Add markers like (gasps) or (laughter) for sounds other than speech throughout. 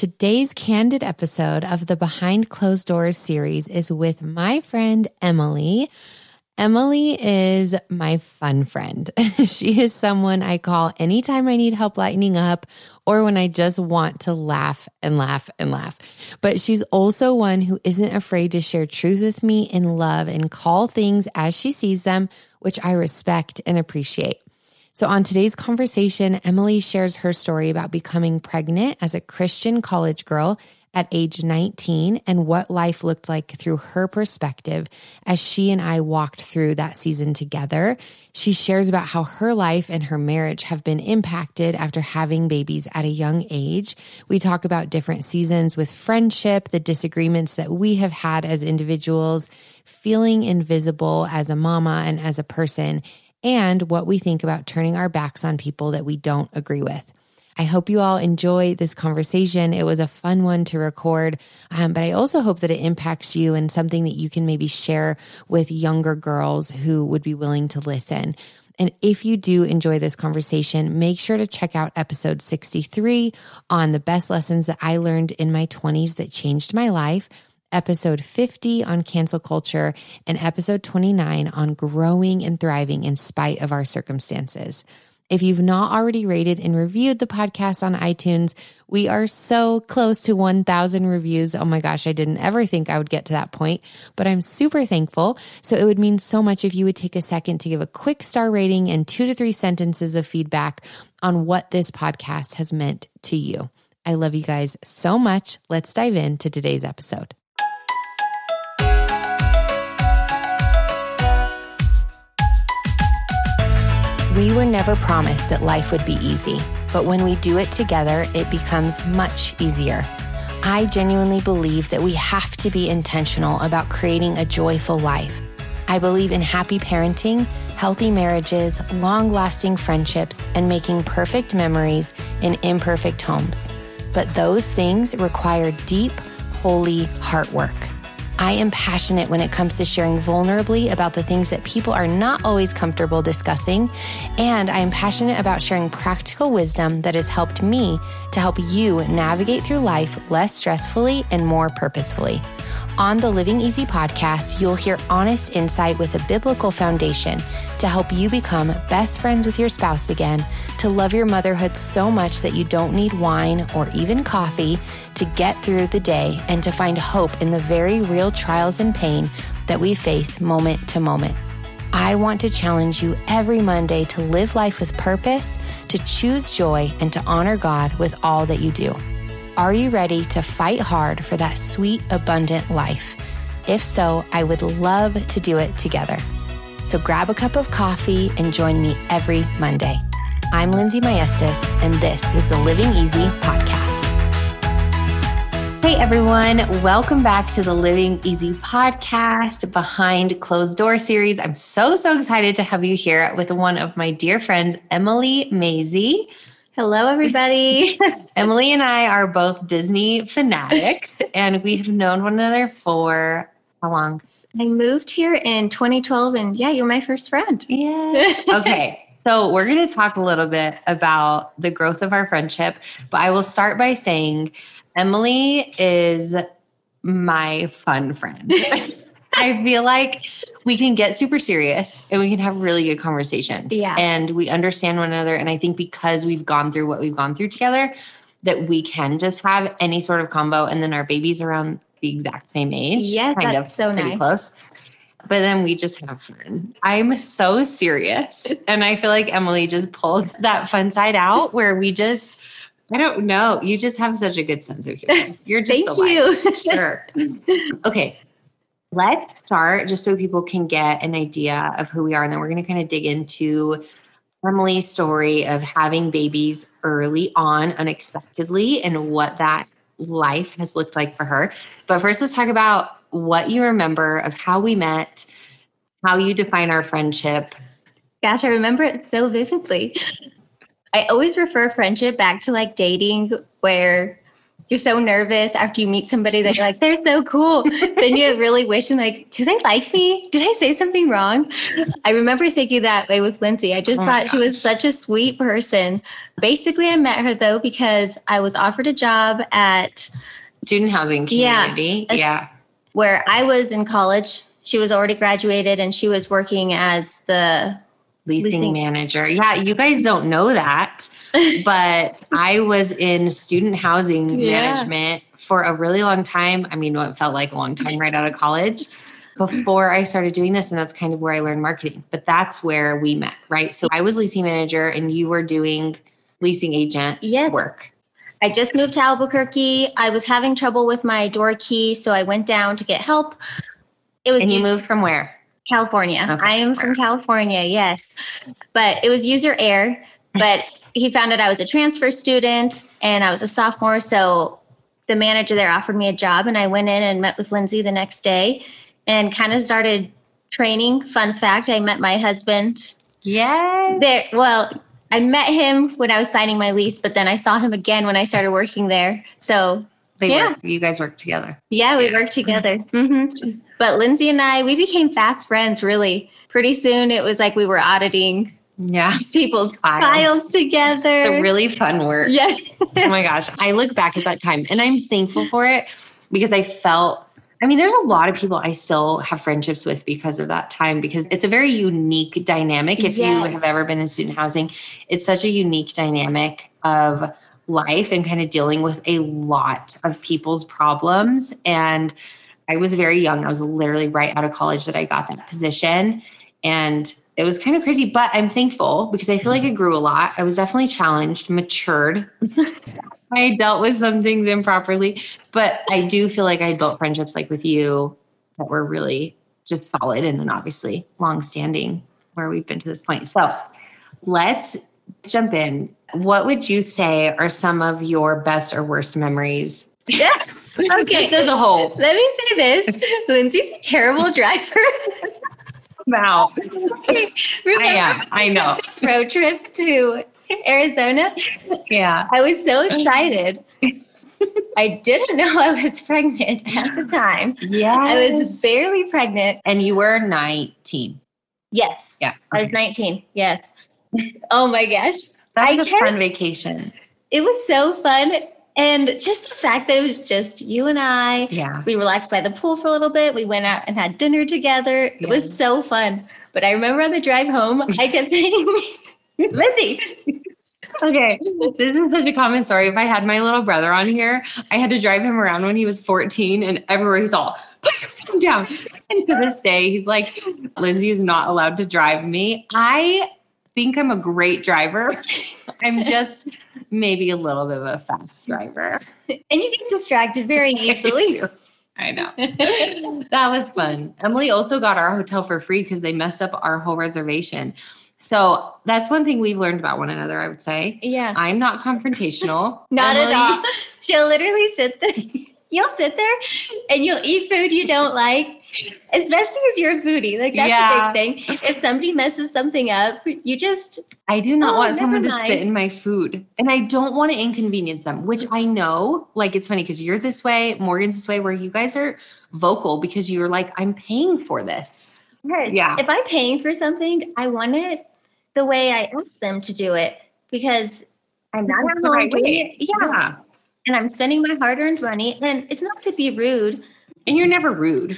Today's candid episode of the Behind Closed Doors series is with my friend Emily. Emily is my fun friend. (laughs) she is someone I call anytime I need help lightening up or when I just want to laugh and laugh and laugh. But she's also one who isn't afraid to share truth with me in love and call things as she sees them, which I respect and appreciate. So, on today's conversation, Emily shares her story about becoming pregnant as a Christian college girl at age 19 and what life looked like through her perspective as she and I walked through that season together. She shares about how her life and her marriage have been impacted after having babies at a young age. We talk about different seasons with friendship, the disagreements that we have had as individuals, feeling invisible as a mama and as a person, and what we think about turning our backs on people that we don't agree with. I hope you all enjoy this conversation. It was a fun one to record, um, but I also hope that it impacts you and something that you can maybe share with younger girls who would be willing to listen. And if you do enjoy this conversation, make sure to check out episode 63 on the best lessons that I learned in my 20s that changed my life episode 50 on cancel culture, and episode 29 on growing and thriving in spite of our circumstances. If you've not already rated and reviewed the podcast on iTunes, we are so close to 1,000 reviews. Oh my gosh, I didn't ever think I would get to that point, but I'm super thankful. So it would mean so much if you would take a second to give a quick star rating and two to three sentences of feedback on what this podcast has meant to you. I love you guys so much. Let's dive into today's episode. We were never promised that life would be easy, but when we do it together, it becomes much easier. I genuinely believe that we have to be intentional about creating a joyful life. I believe in happy parenting, healthy marriages, long lasting friendships, and making perfect memories in imperfect homes. But those things require deep, holy heart work. I am passionate when it comes to sharing vulnerably about the things that people are not always comfortable discussing. And I am passionate about sharing practical wisdom that has helped me to help you navigate through life less stressfully and more purposefully. On the Living Easy podcast, you'll hear honest insight with a biblical foundation to help you become best friends with your spouse again, to love your motherhood so much that you don't need wine or even coffee to get through the day, and to find hope in the very real trials and pain that we face moment to moment. I want to challenge you every Monday to live life with purpose, to choose joy, and to honor God with all that you do. Are you ready to fight hard for that sweet, abundant life? If so, I would love to do it together. So grab a cup of coffee and join me every Monday. I'm Lindsey Maestas, and this is the Living Easy podcast. Hey everyone, welcome back to the Living Easy podcast behind closed door series. I'm so, so excited to have you here with one of my dear friends, Emily Mazie. Hello, everybody. (laughs) Emily and I are both Disney fanatics, (laughs) and we have known one another for how long? I moved here in 2012, and yeah, you're my first friend. Yes. (laughs) okay. So, we're going to talk a little bit about the growth of our friendship, but I will start by saying Emily is my fun friend. I feel like we can get super serious and we can have really good conversations. Yeah. And we understand one another. And I think because we've gone through what we've gone through together, that we can just have any sort of combo. And then our baby's around the exact same age. Yeah, kind that's of so pretty nice. close. But then we just have fun. I'm so serious. and I feel like Emily just pulled that fun side out where we just I don't know. You just have such a good sense of humor. You're just Thank you. sure. (laughs) Okay. Let's start just so people can get an idea of who we are. And then we're going to kind of dig into Emily's story of having babies early on unexpectedly and what that life has looked like for her. But first, let's talk about what you remember of how we met, how you define our friendship. Gosh, I remember it so vividly. I always refer friendship back to like dating, where you're so nervous after you meet somebody that you're like, they're so cool. then you're (laughs) really wishing, like, do they like me? Did I say something wrong? I remember thinking that way with Lindsey. I just Oh thought she was such a sweet person. Basically, I met her though because I was offered a job at Student housing Yeah. community. As- Yeah. where I was in college. She was already graduated and she was working as the Leasing, Leasing. manager. Yeah. You guys don't know that, (laughs) but I was in student housing Yeah. management for a really long time. I mean, what felt like a long time right out of college before I started doing this. And that's kind of where I learned marketing. But that's where we met, right? So I was leasing manager and you were doing leasing agent Yes. work. I just moved to Albuquerque. I was having trouble with my door key, so I went down to get help. It was And you moved from where? California. Okay. I am from California, yes. But it was user error. But (laughs) he found out I was a transfer student and I was a sophomore. So the manager there offered me a job and I went in and met with Lindsey the next day and kind of started training. Fun fact, I met my husband Yes. there. Well, I met him when I was signing my lease, but then I saw him again when I started working there. So They Yeah. work, you guys work together. yeah, we Yeah. worked together. (laughs) hmm But Lindsey and I, we became fast friends really. Pretty soon it was like we were auditing Yeah. People (laughs) Files. files, together. The really fun work. yes. oh my gosh. I look back at that time and I'm thankful for it because I felt, I mean, there's a lot of people I still have friendships with because of that time because it's a very unique dynamic. If you have ever been in student housing, it's such a unique dynamic of life and kind of dealing with a lot of people's problems. And I was very young. I was literally right out of college that I got that position. And it was kind of crazy, but I'm thankful because I feel like I mm-hmm. grew a lot. I was definitely challenged, matured. (laughs) I dealt with some things improperly, but I do feel like I built friendships like with you that were really just solid and then obviously long standing where we've been to this point. So let's jump in. What would you say are some of your best or worst memories? (laughs) (laughs) okay. Just as a whole. Let me say this. Lindsey's a terrible (laughs) driver. Wow. okay. I am. I know. this road trip to Arizona? Yeah. I was so excited. I didn't know I was pregnant at the time. Yeah. I was barely pregnant. and you were 19. Yes. Yeah. I was 19. Yes. Oh my gosh. That I was a fun vacation. It was so fun. And just the fact that it was just you and I, Yeah. we relaxed by the pool for a little bit. We went out and had dinner together. It was so fun. But I remember on the drive home, (laughs) I kept saying, Lizzie, Okay, this is such a common story. If I had my little brother on here, I had to drive him around when he was 14, and everywhere he's all, put your phone down. And to this day, he's like, Lindsey is not allowed to drive me. I think I'm a great driver. (laughs) I'm just maybe a little bit of a fast driver. and you get distracted very (laughs) easily. I know. (laughs) that was fun. Emily also got our hotel for free because they messed up our whole reservation. So that's one thing we've learned about one another, I would say. yeah. I'm not confrontational. Not Emily- at all. She'll literally sit there. You'll sit there and you'll eat food you don't like, especially as you're a foodie. Like that's Yeah. a big thing. If somebody messes something up, you just I do not Oh, want someone to spit in my food. And I don't want to inconvenience them, which I know, like, it's funny because you're this way, Morgan's this way, where you guys are vocal because you're like, I'm paying for this. Yeah. If I'm paying for something, I want it the way I ask them to do it because I'm not at the right way. it. Yeah. And I'm spending my hard earned money. And it's not to be rude. And you're never rude.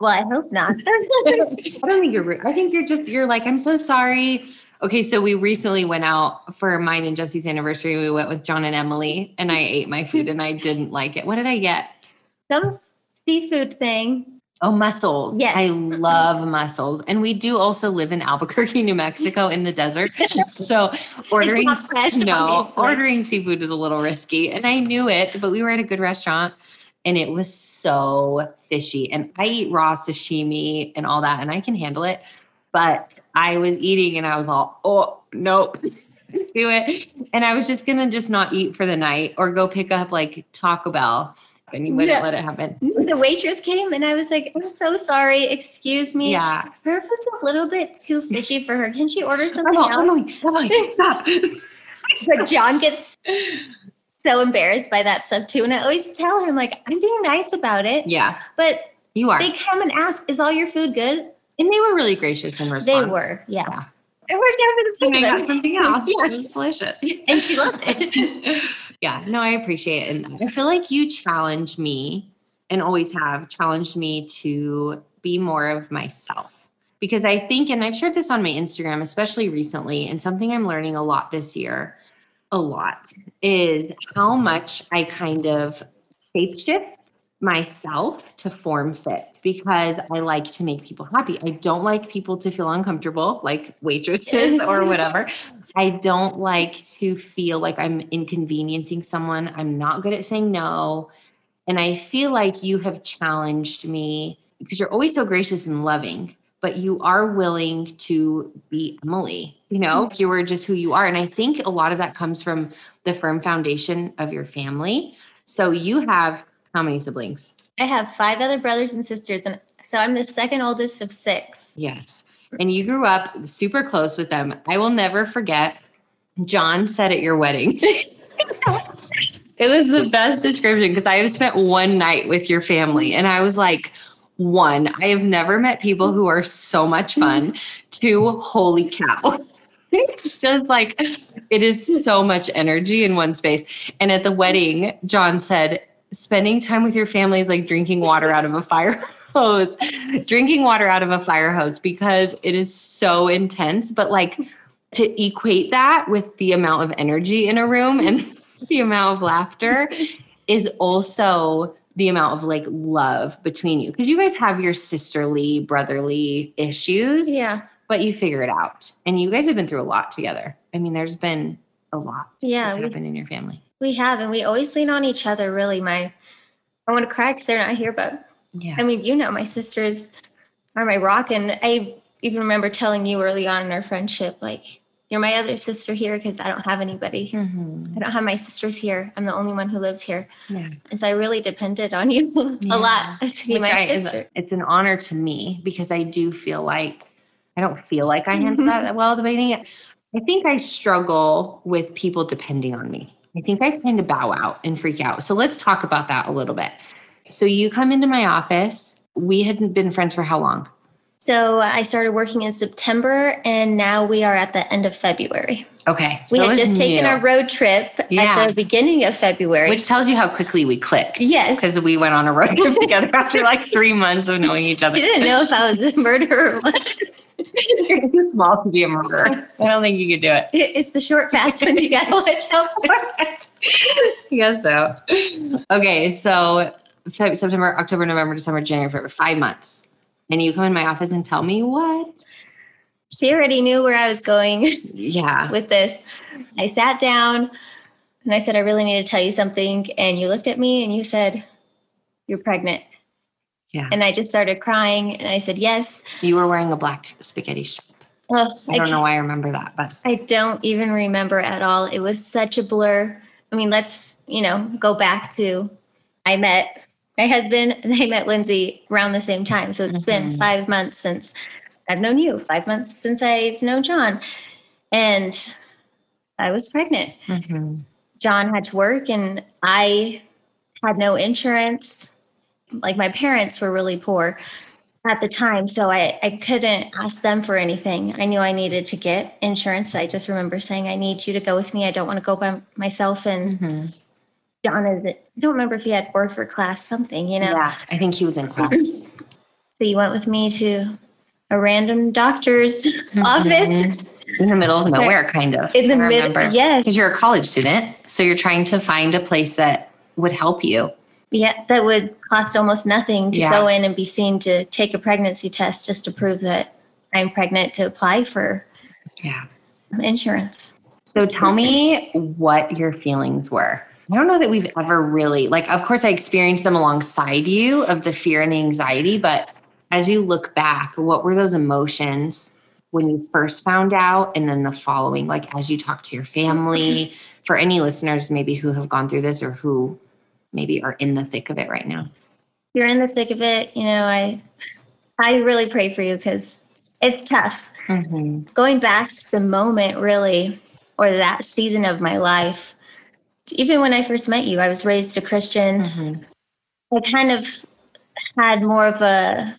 Well, I hope not. (laughs) I don't think you're rude. I think you're just, you're like, I'm so sorry. Okay, so we recently went out for mine and Jesse's anniversary. We went with John and Emily, and I ate my food and I didn't like it. What did I get? Some seafood thing. Oh, mussels. Yeah. I love mussels. And we do also live in Albuquerque, (laughs) New Mexico in the desert. So ordering fresh, no, obviously. ordering seafood is a little risky. And I knew it, but we were at a good restaurant and it was so fishy. And I eat raw sashimi and all that, and I can handle it. But I was eating and I was all, oh nope. (laughs) Do it. And I was just gonna just not eat for the night or go pick up like Taco Bell. And you wouldn't Yeah. let it happen. The waitress came and I was like, I'm so sorry. Excuse me. Yeah. Her food's a little bit too fishy for her. Can she order oh, something oh Emily, else? Emily, Emily, stop. (laughs) But John gets (laughs) so embarrassed by that stuff too. And I always tell him, like, I'm being nice about it. Yeah, But you are. they come and ask, is all your food good? and they were really gracious in response. They were, yeah. Yeah. It worked out for the And I got something else. (laughs) Yeah. It was delicious. (laughs) And she loved it. (laughs) yeah, no, I appreciate it. And I feel like you challenge me and always have challenged me to be more of myself. Because I think, and I've shared this on my Instagram, especially recently, and something I'm learning a lot this year, a lot, is how much I kind of shapeshift myself to form fit because I like to make people happy. I don't like people to feel uncomfortable, like waitresses (laughs) or whatever. I don't like to feel like I'm inconveniencing someone. I'm not good at saying no. And I feel like you have challenged me because you're always so gracious and loving, but you are willing to be Emily. You know, mm-hmm. you were just who you are. And I think a lot of that comes from the firm foundation of your family. So you have how many siblings? I have five other brothers and sisters, and so I'm the second oldest of six. Yes. And you grew up super close with them. I will never forget, John said at your wedding. (laughs) it was the best description because I have spent one night with your family and I was like, one, I have never met people who are so much fun. Mm-hmm. Two, holy cow. (laughs) It's just like it is so much energy in one space. And at the wedding, John said, spending time with your family is like drinking water out of a fire hose, drinking water out of a fire hose because it is so intense. But like to equate that with the amount of energy in a room and (laughs) the amount of laughter is also the amount of like love between you because you guys have your sisterly, brotherly issues Yeah. But you figure it out. And you guys have been through a lot together. I mean, there's been a lot Yeah. We, happened in your family. we have, and we always lean on each other, really. My, I want to cry because they're not here, but Yeah. I mean, you know, my sisters are my rock. And I even remember telling you early on in our friendship, like, you're my other sister here because I don't have anybody. Mhm. I don't have my sisters here. I'm the only one who lives here. Yeah. And so I really depended on you Yeah. (laughs) a lot to be Which my I- sister. it's an honor to me because I do feel like I don't feel like I handle that (laughs) well debating it. I think I struggle with people depending on me. I think I kind of bow out and freak out. So let's talk about that a little bit. So you come into my office. We hadn't been friends for how long? So I started working in September, and now we are at the end of February. Okay. We so it had just taken new, our road trip Yeah. at the beginning of February. which tells you how quickly we clicked. yes, because we went on a road (laughs) trip together after like three months of knowing each other. she didn't know if I was a murderer or what. You're too small to be a murderer. I don't think you could do it. It- It's the short fast ones you gotta watch out for. (laughs) I guess so. Okay, so September, October, November, December, January, February, five months. And you come in my office and tell me what? She already knew where I was going (laughs) Yeah. with this. I sat down and I said, I really need to tell you something. And you looked at me and you said, You're pregnant. Yeah. And I just started crying and I said, Yes. You were wearing a black spaghetti strap. Oh, I don't know why I remember that, but I don't even remember at all. It was such a blur. I mean, let's, you know, go back to I met my husband and I met Lindsay around the same time. So it's been Mhm. five months since I've known you, five months since I've known John. And I was pregnant. Mhm. John had to work and I had no insurance. Like my parents were really poor at the time. So I, I couldn't ask them for anything. I knew I needed to get insurance. I just remember saying, I need you to go with me. I don't want to go by myself. And Mhm. John is, I don't remember if he had work or class, something, you know? yeah, I think he was in (laughs) class. So you went with me to a random doctor's office Mhm. in the middle of (laughs) nowhere, kind of. in the middle. Yes. Because you're a college student, so you're trying to find a place that would help you. Yeah, that would cost almost nothing to Yeah. go in and be seen to take a pregnancy test just to prove that I'm pregnant to apply for Yeah. insurance. So tell me what your feelings were. I don't know that we've ever really, like, of course, I experienced them alongside you of the fear and the anxiety, but as you look back, what were those emotions when you first found out and then the following, like, as you talk to your family? For any listeners, maybe who have gone through this or who maybe are in the thick of it right now. You're in the thick of it, you know, I I really pray for you because it's tough. Mm-hmm. Going back to the moment really or that season of my life, even when I first met you, I was raised a Christian. Mhm. I kind of had more of a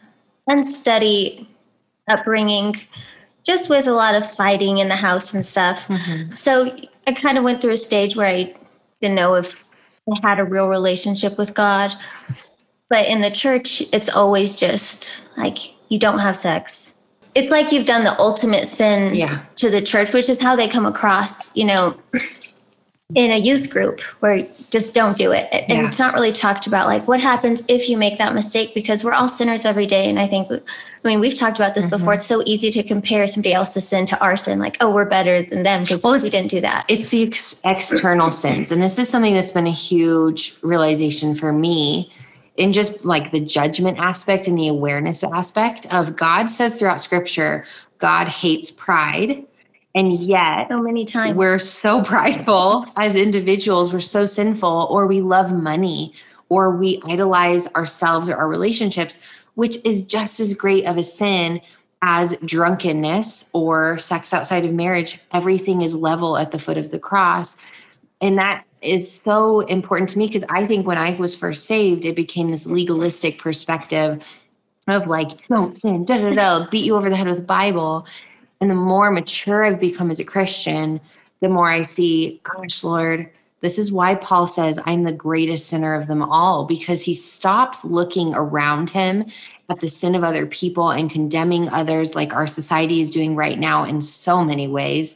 unsteady upbringing, just with a lot of fighting in the house and stuff. Mhm. So I kind of went through a stage where I didn't know if had a real relationship with God. But in the church, it's always just like you don't have sex. It's like you've done the ultimate sin Yeah. to the church, which is how they come across, you know, in a youth group where just don't do it. And Yeah. it's not really talked about like what happens if you make that mistake because we're all sinners every day. And I think, I mean, we've talked about this Mm-hmm. before. It's so easy to compare somebody else's sin to our sin, like, oh, we're better than them because Well, we didn't do that. It's the ex- external sins. And this is something that's been a huge realization for me in just like the judgment aspect and the awareness aspect of God says throughout scripture, God hates pride. And yet, so many times. we're so (laughs) prideful as individuals, we're so sinful, or we love money, or we idolize ourselves or our relationships, which is just as great of a sin as drunkenness or sex outside of marriage. Everything is level at the foot of the cross. And that is so important to me because I think when I was first saved, it became this legalistic perspective of like, don't sin, da da da, beat you over the head with the Bible. And the more mature I've become as a Christian, the more I see, gosh, Lord, this is why Paul says, I'm the greatest sinner of them all, because he stops looking around him at the sin of other people and condemning others like our society is doing right now in so many ways,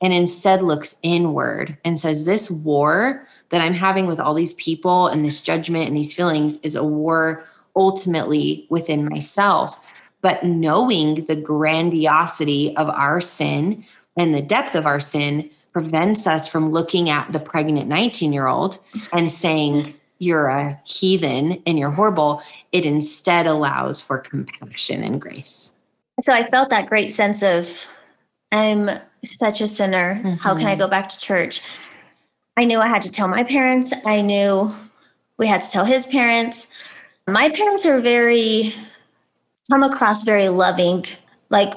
and instead looks inward and says, This war that I'm having with all these people and this judgment and these feelings is a war ultimately within myself. But knowing the grandiosity of our sin and the depth of our sin prevents us from looking at the pregnant 19 year old and saying, You're a heathen and you're horrible. It instead allows for compassion and grace. so I felt that great sense of I'm such a sinner. How can I Mhm. go back to church? I knew I had to tell my parents. I knew we had to tell his parents. My parents are very come across very loving. Like,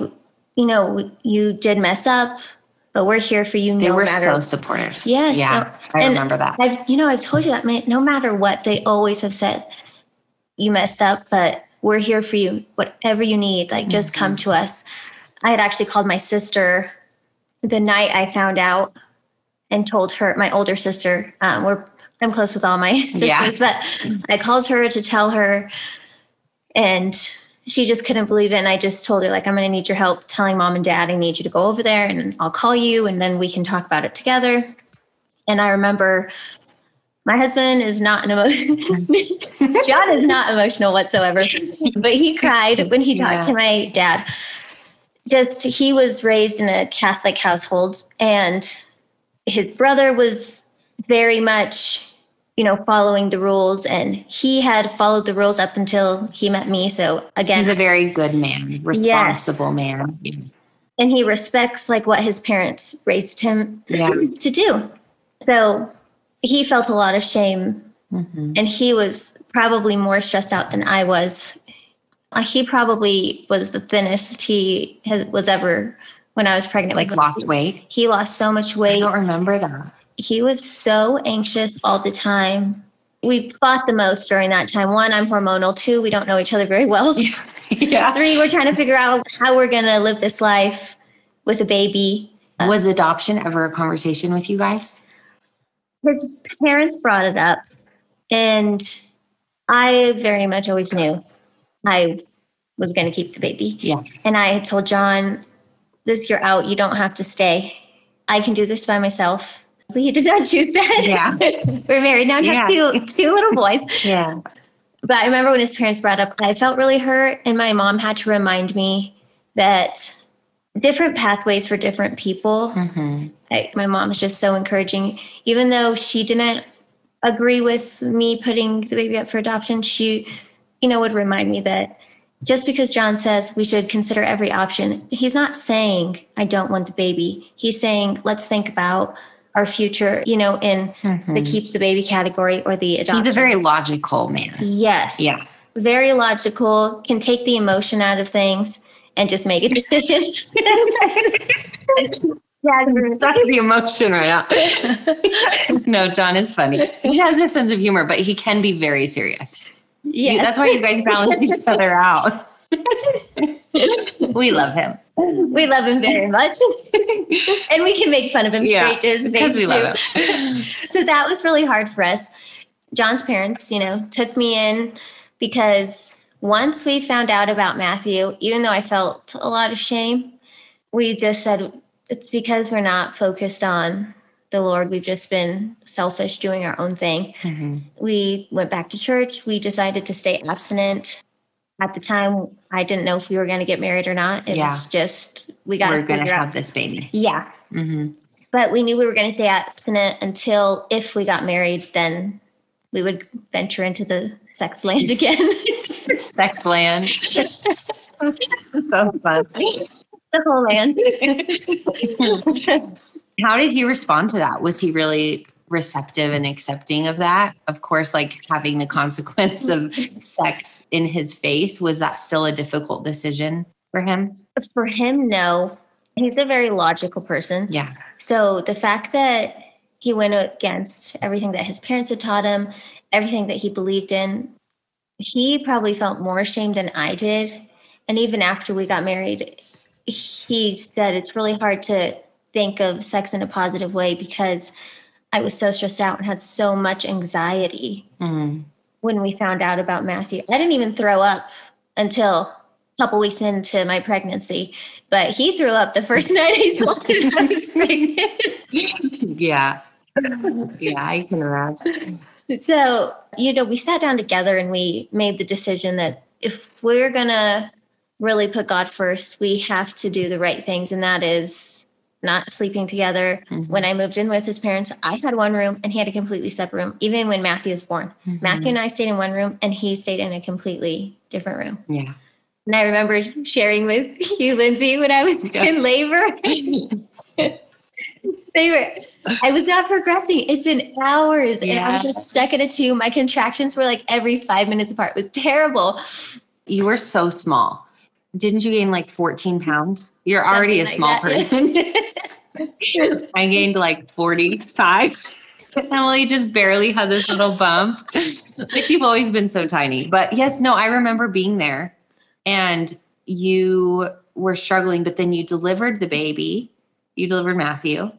you know, you did mess up, but we're here for you They no were matter. so supportive. Yes, Yeah, no- I remember that. I've, you know, I've told you that no matter what, they always have said, you messed up, but we're here for you. Whatever you need, like just come Mm-hmm. to us. I had actually called my sister the night I found out and told her, my older sister, um, we're, I'm close with all my (laughs) sisters, Yeah. but I called her to tell her and she just couldn't believe it. And I just told her, like, I'm going to need your help telling mom and dad, I need you to go over there and I'll call you and then we can talk about it together. And I remember my husband is not an emotion. (laughs) John is not emotional whatsoever, but he cried when he talked Yeah. to my dad. Just he was raised in a Catholic household, and his brother was very much, you know, following the rules, and he had followed the rules up until he met me. So again, He's a very good man, responsible man. and he respects like what his parents raised him Yeah. (clears throat) to do. So he felt a lot of shame Mhm. and he was probably more stressed out than I was. Uh, He probably was the thinnest he has, was ever when I was pregnant. Like lost weight. He lost so much weight. I don't remember that. He was so anxious all the time. We fought the most during that time. One, I'm hormonal. Two, we don't know each other very well. (laughs) yeah. (laughs) Three, we're trying to figure out how we're going to live this life with a baby. Was adoption ever a conversation with you guys? his parents brought it up and i very much always knew i was going to keep the baby Yeah. and i had told john this year out you don't have to stay i can do this by myself he did not choose that Yeah. (laughs) we're married now and have two, two little boys Yeah. but i remember when his parents brought up i felt really hurt and my mom had to remind me that different pathways for different people hmm I, my mom is just so encouraging. Even though she didn't agree with me putting the baby up for adoption, she, you know, would remind me that just because John says we should consider every option, he's not saying I don't want the baby. He's saying let's think about our future, you know, in the mm-hmm. keeps the baby category or the adoption. He's a very logical man. yes, Yeah. very logical, can take the emotion out of things and just make a decision. (laughs) Yeah, That's the emotion right now. (laughs) no, John is funny. He has a sense of humor, but he can be very serious. Yeah. That's why you guys balance each other out. (laughs) we love him. We love him very much, (laughs) and we can make fun of him Yeah, straight to his face too. (laughs) so that was really hard for us. John's parents, you know, took me in because once we found out about Matthew, even though I felt a lot of shame, we just said it's because we're not focused on the Lord. We've just been selfish, doing our own thing. Mhm. We went back to church. We decided to stay abstinent. At the time, I didn't know if we were going to get married or not. It Yeah. was just we got We're going to have out. this baby. Yeah, hmm but we knew we were going to stay abstinent until if we got married, then we would venture into the sex land again. (laughs) Sex land. (laughs) so fun. the whole land. (laughs) How did he respond to that? Was he really receptive and accepting of that? Of course, like having the consequence of sex in his face, was that still a difficult decision for him? For him, no. He's a very logical person. Yeah. So the fact that he went against everything that his parents had taught him, everything that he believed in, he probably felt more ashamed than I did. And even after we got married, he said it's really hard to think of sex in a positive way because I was so stressed out and had so much anxiety Mhm. when we found out about Matthew. I didn't even throw up until a couple weeks into my pregnancy, but he threw up the first (laughs) night he told I was pregnant. Yeah. Yeah, I can imagine. So, you know, we sat down together and we made the decision that if we're going to really put God first, we have to do the right things. And that is not sleeping together. Mhm. When I moved in with his parents, I had one room and he had a completely separate room, even when Matthew was born. Mhm. Matthew and I stayed in one room and he stayed in a completely different room. Yeah. And I remember sharing with (laughs) you, Lindsey, when I was Yeah. in labor. (laughs) they were, I was not progressing. It'd been hours and I was just stuck in a tube. My contractions were like every five minutes apart. It was terrible. You were so small. Didn't you gain like 14 pounds? You're already a Something small like person. (laughs) (laughs) I gained like 45. (laughs) Emily just barely had this little bump. But you've always been so tiny. But yes, no, I remember being there and you were struggling, but then you delivered the baby. You delivered Matthew.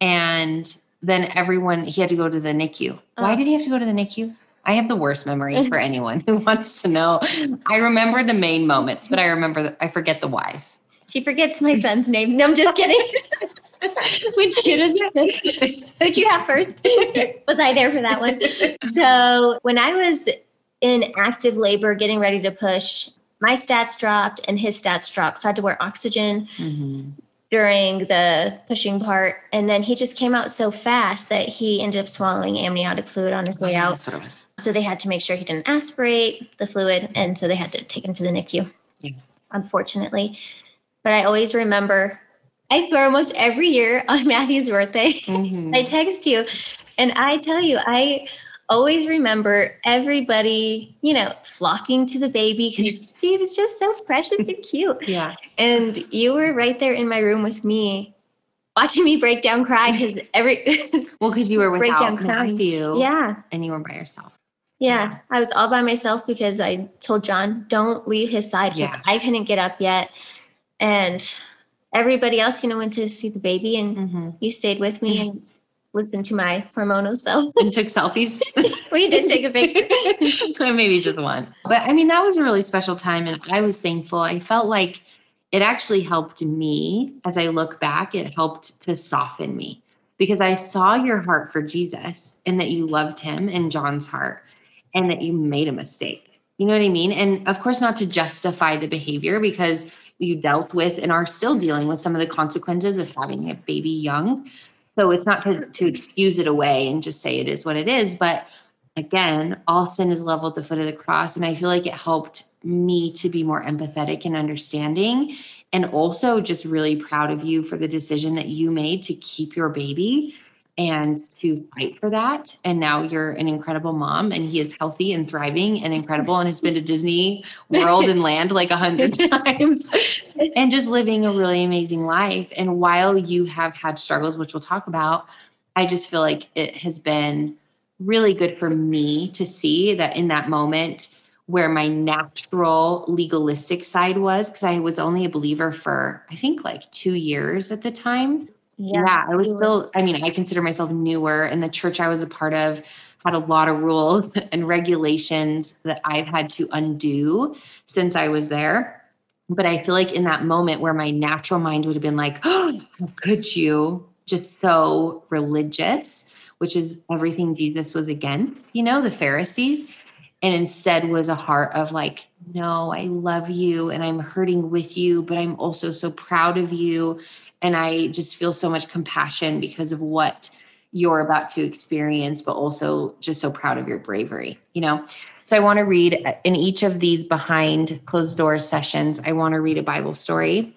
And then everyone, he had to go to the NICU. Why did he have to go to the NICU? I have the worst memory (laughs) for anyone who wants to know. I remember the main moments, but I remember, the, I forget the whys. She forgets my son's name. No, I'm just kidding. Which kid is it? Who'd you have first? (laughs) was I there for that one? So when I was in active labor, getting ready to push, my stats dropped and his stats dropped. So I had to wear oxygen mm-hmm. during the pushing part. And then he just came out so fast that he ended up swallowing amniotic fluid on his way oh, out. That's what it was. So they had to make sure he didn't aspirate the fluid. And so they had to take him to the NICU, Yeah. unfortunately. But I always remember, I swear almost every year (laughs) on Matthew's birthday, Mhm. (laughs) I text you and I tell you, I always remember everybody, you know, flocking to the baby because (laughs) he was just so precious and cute. yeah. And you were right there in my room with me, watching me break down cry because every, Well, because you were without. Matthew yeah, and you were by yourself. yeah. I was all by myself because I told John, don't leave his side because Yeah. I couldn't get up yet. And everybody else, you know, went to see the baby and Mm-hmm. you stayed with me and listened to my hormonal self. (laughs) And took selfies. (laughs) we did take a picture. (laughs) Maybe just one. But I mean, that was a really special time. And I was thankful. I felt like it actually helped me as I look back, it helped to soften me because I saw your heart for Jesus and that you loved him and John's heart and that you made a mistake. You know what I mean? And of course, not to justify the behavior because you dealt with and are still dealing with some of the consequences of having a baby young. So it's not to, to excuse it away and just say it is what it is. But again, all sin is leveled at the foot of the cross. And I feel like it helped me to be more empathetic and understanding. And also just really proud of you for the decision that you made to keep your baby and to fight for that. And now you're an incredible mom, and he is healthy and thriving and incredible, and has been to Disney World and Land like a hundred (laughs) times, and just living a really amazing life. And while you have had struggles, which we'll talk about, I just feel like it has been really good for me to see that in that moment where my natural legalistic side was because I was only a believer for I think like 2 years at the time. Yeah, yeah I was still I mean I consider myself newer and the church I was a part of had a lot of rules (laughs) and regulations that I've had to undo since I was there. But I feel like in that moment where my natural mind would have been like, oh, (gasps) how could you? Just so religious, which is everything Jesus was against, you know, the Pharisees and instead was a heart of like no i love you and i'm hurting with you but i'm also so proud of you and i just feel so much compassion because of what you're about to experience but also just so proud of your bravery you know so i want to read uh, in each of these behind closed doors sessions i want to read a bible story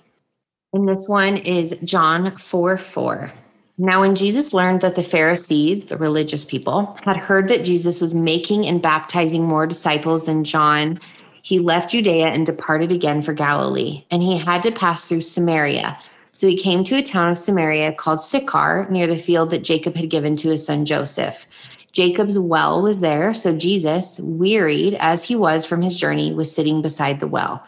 and this one is john 4 4 now, when Jesus learned that the Pharisees, the religious people, had heard that Jesus was making and baptizing more disciples than John, he left Judea and departed again for Galilee. And he had to pass through Samaria. So he came to a town of Samaria called Sychar, near the field that Jacob had given to his son Joseph. Jacob's well was there, so Jesus, wearied as he was from his journey, was sitting beside the well.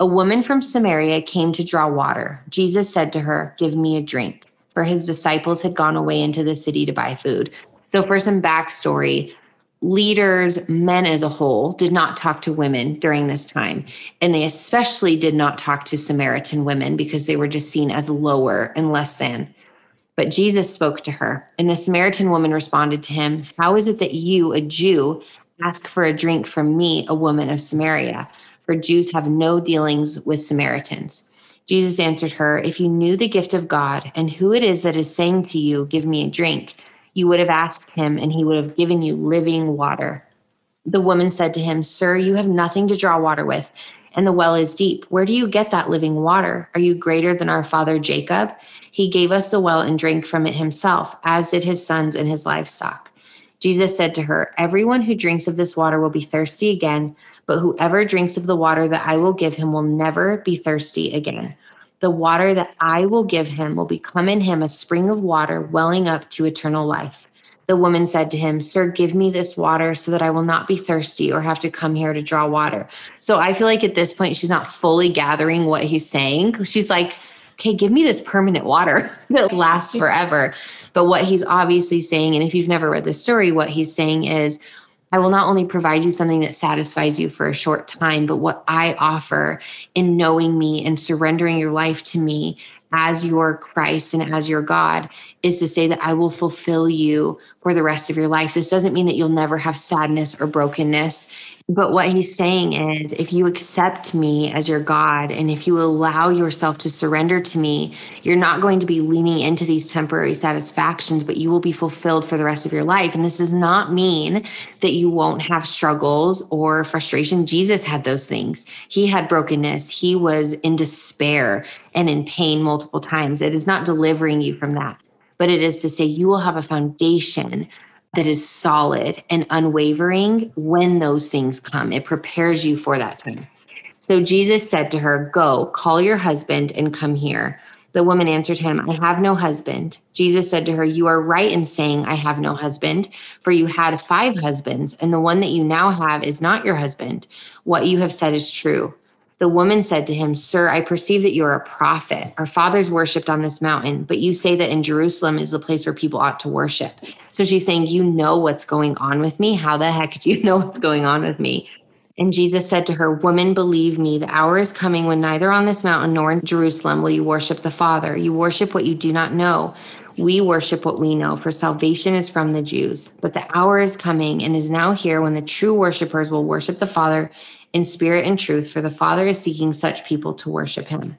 A woman from Samaria came to draw water. Jesus said to her, Give me a drink for his disciples had gone away into the city to buy food. So, for some backstory, leaders, men as a whole, did not talk to women during this time. And they especially did not talk to Samaritan women because they were just seen as lower and less than. But Jesus spoke to her, and the Samaritan woman responded to him, How is it that you, a Jew, ask for a drink from me, a woman of Samaria? For Jews have no dealings with Samaritans. Jesus answered her, If you knew the gift of God and who it is that is saying to you, Give me a drink, you would have asked him, and he would have given you living water. The woman said to him, Sir, you have nothing to draw water with, and the well is deep. Where do you get that living water? Are you greater than our father Jacob? He gave us the well and drank from it himself, as did his sons and his livestock. Jesus said to her, Everyone who drinks of this water will be thirsty again but whoever drinks of the water that I will give him will never be thirsty again. The water that I will give him will become in him a spring of water welling up to eternal life. The woman said to him, Sir, give me this water so that I will not be thirsty or have to come here to draw water. So I feel like at this point, she's not fully gathering what he's saying. She's like, Okay, give me this permanent water (laughs) that lasts forever. But what he's obviously saying, and if you've never read the story, what he's saying is, I will not only provide you something that satisfies you for a short time, but what I offer in knowing me and surrendering your life to me as your Christ and as your God is to say that I will fulfill you for the rest of your life. This doesn't mean that you'll never have sadness or brokenness. But what he's saying is if you accept me as your God and if you allow yourself to surrender to me, you're not going to be leaning into these temporary satisfactions, but you will be fulfilled for the rest of your life. And this does not mean that you won't have struggles or frustration. Jesus had those things. He had brokenness, he was in despair and in pain multiple times. It is not delivering you from that, but it is to say you will have a foundation that is solid and unwavering when those things come. It prepares you for that time. So Jesus said to her, Go, call your husband and come here. The woman answered him, I have no husband. Jesus said to her, You are right in saying, I have no husband, for you had five husbands, and the one that you now have is not your husband. What you have said is true. The woman said to him, Sir, I perceive that you are a prophet. Our fathers worshipped on this mountain, but you say that in Jerusalem is the place where people ought to worship. So she's saying, You know what's going on with me. How the heck do you know what's going on with me? And Jesus said to her, Woman, believe me, the hour is coming when neither on this mountain nor in Jerusalem will you worship the Father. You worship what you do not know. We worship what we know, for salvation is from the Jews. But the hour is coming and is now here when the true worshipers will worship the Father in spirit and truth, for the Father is seeking such people to worship him.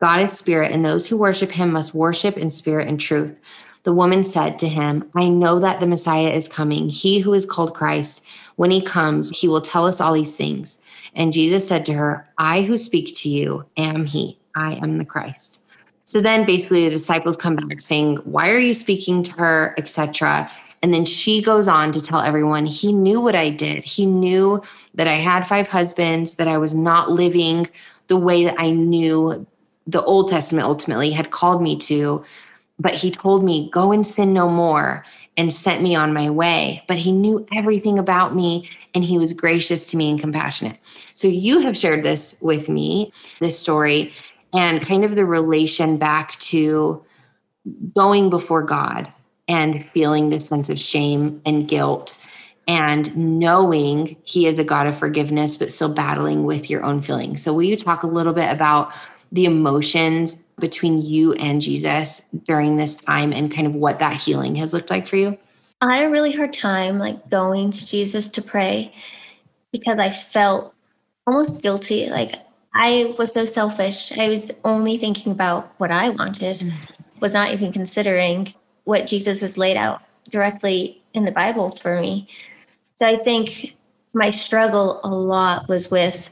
God is spirit, and those who worship him must worship in spirit and truth. The woman said to him, I know that the Messiah is coming, he who is called Christ. When he comes, he will tell us all these things. And Jesus said to her, I who speak to you am he. I am the Christ. So then basically the disciples come back saying, Why are you speaking to her, etc. And then she goes on to tell everyone he knew what I did. He knew that I had five husbands, that I was not living the way that I knew the Old Testament ultimately had called me to. But he told me, Go and sin no more and sent me on my way. But he knew everything about me and he was gracious to me and compassionate. So you have shared this with me, this story, and kind of the relation back to going before God and feeling this sense of shame and guilt and knowing he is a God of forgiveness, but still battling with your own feelings. So, will you talk a little bit about the emotions between you and Jesus during this time and kind of what that healing has looked like for you? I had a really hard time like going to Jesus to pray because I felt almost guilty. Like I was so selfish. I was only thinking about what I wanted, mm. was not even considering what Jesus has laid out directly in the Bible for me. So I think my struggle a lot was with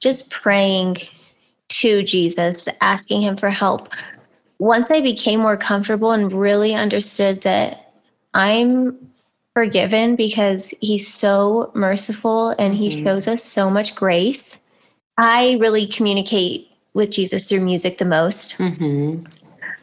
just praying to Jesus, asking him for help. Once I became more comfortable and really understood that I'm forgiven because he's so merciful and he mm-hmm. shows us so much grace, I really communicate with Jesus through music the most. Mm-hmm.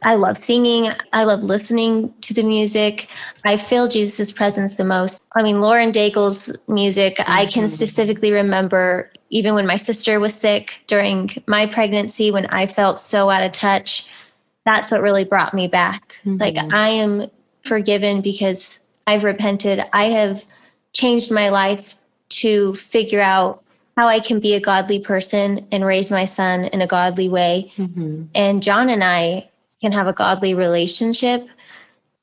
I love singing. I love listening to the music. I feel Jesus' presence the most. I mean, Lauren Daigle's music, mm-hmm. I can mm-hmm. specifically remember even when my sister was sick during my pregnancy, when I felt so out of touch. That's what really brought me back. Mm-hmm. Like, I am forgiven because I've repented. I have changed my life to figure out how I can be a godly person and raise my son in a godly way. Mm-hmm. And John and I can have a godly relationship.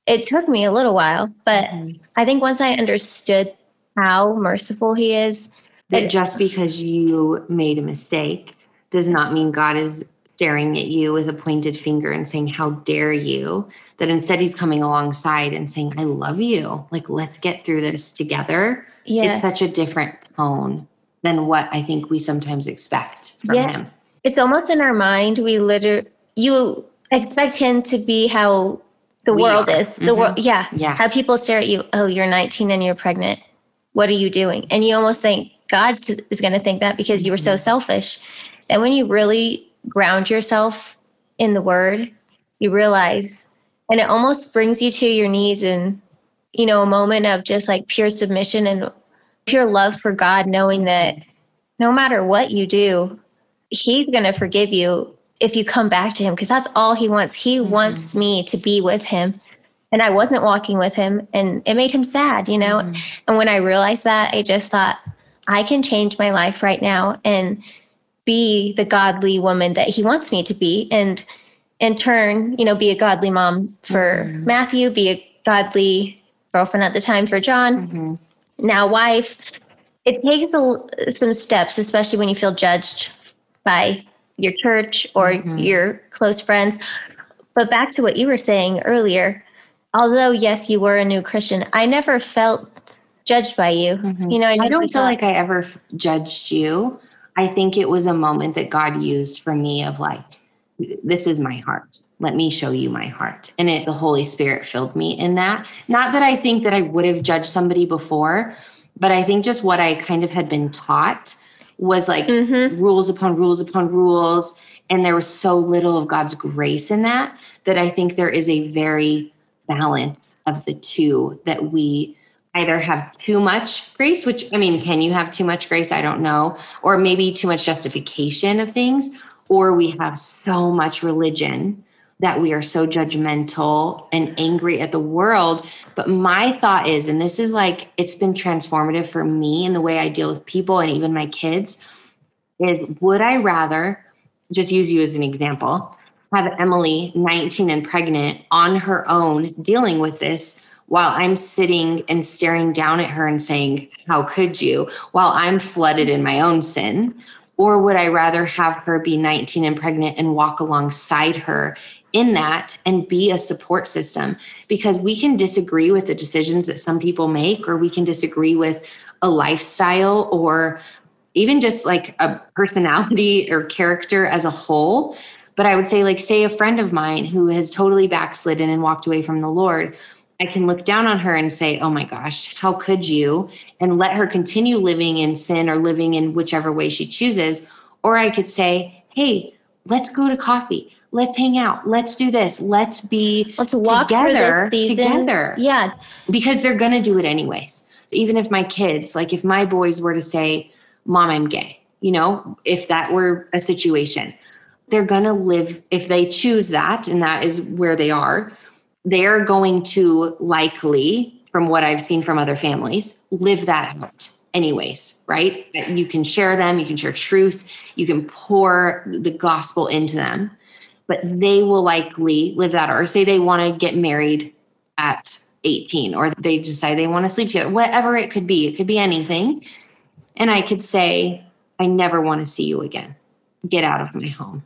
It took me a little while, but mm-hmm. I think once I understood how merciful he is, that it, just because you made a mistake does not mean God is staring at you with a pointed finger and saying, How dare you? That instead he's coming alongside and saying, I love you. Like, let's get through this together. Yes. It's such a different tone than what I think we sometimes expect from yeah. him. It's almost in our mind, we literally, you expect him to be how the we world are. is. The mm-hmm. world, yeah, yeah. How people stare at you. Oh, you're 19 and you're pregnant. What are you doing? And you almost think God is going to think that because you were so mm-hmm. selfish. And when you really ground yourself in the Word, you realize, and it almost brings you to your knees and you know a moment of just like pure submission and pure love for God, knowing that no matter what you do, He's going to forgive you if you come back to him because that's all he wants. He mm-hmm. wants me to be with him. And I wasn't walking with him and it made him sad, you know? Mm-hmm. And when I realized that, I just thought, I can change my life right now and be the godly woman that he wants me to be. And in turn, you know, be a godly mom for mm-hmm. Matthew, be a godly girlfriend at the time for John, mm-hmm. now wife. It takes a, some steps, especially when you feel judged by your church or mm-hmm. your close friends. But back to what you were saying earlier, although yes, you were a new Christian, I never felt judged by you. Mm-hmm. You know, I, I don't feel like I ever judged you. I think it was a moment that God used for me of like, this is my heart. Let me show you my heart. And it the Holy Spirit filled me in that. Not that I think that I would have judged somebody before, but I think just what I kind of had been taught was like mm-hmm. rules upon rules upon rules. And there was so little of God's grace in that, that I think there is a very balance of the two that we either have too much grace, which I mean, can you have too much grace? I don't know. Or maybe too much justification of things, or we have so much religion that we are so judgmental and angry at the world. But my thought is, and this is like, it's been transformative for me in the way I deal with people and even my kids, is would I rather just use you as an example? Have Emily, 19 and pregnant, on her own dealing with this while I'm sitting and staring down at her and saying, How could you? While I'm flooded in my own sin. Or would I rather have her be 19 and pregnant and walk alongside her in that and be a support system because we can disagree with the decisions that some people make or we can disagree with a lifestyle or even just like a personality (laughs) or character as a whole But I would say, like, say a friend of mine who has totally backslidden and walked away from the Lord, I can look down on her and say, Oh my gosh, how could you? And let her continue living in sin or living in whichever way she chooses. Or I could say, Hey, let's go to coffee. Let's hang out. Let's do this. Let's be Let's walk together. Together. Yeah. Because they're going to do it anyways. Even if my kids, like if my boys were to say, Mom, I'm gay, you know, if that were a situation, they're going to live, if they choose that, and that is where they are, they're going to likely, from what I've seen from other families, live that out anyways, right? You can share them, you can share truth, you can pour the gospel into them, but they will likely live that. Or say they want to get married at 18, or they decide they want to sleep together, whatever it could be. It could be anything. And I could say, I never want to see you again. Get out of my home.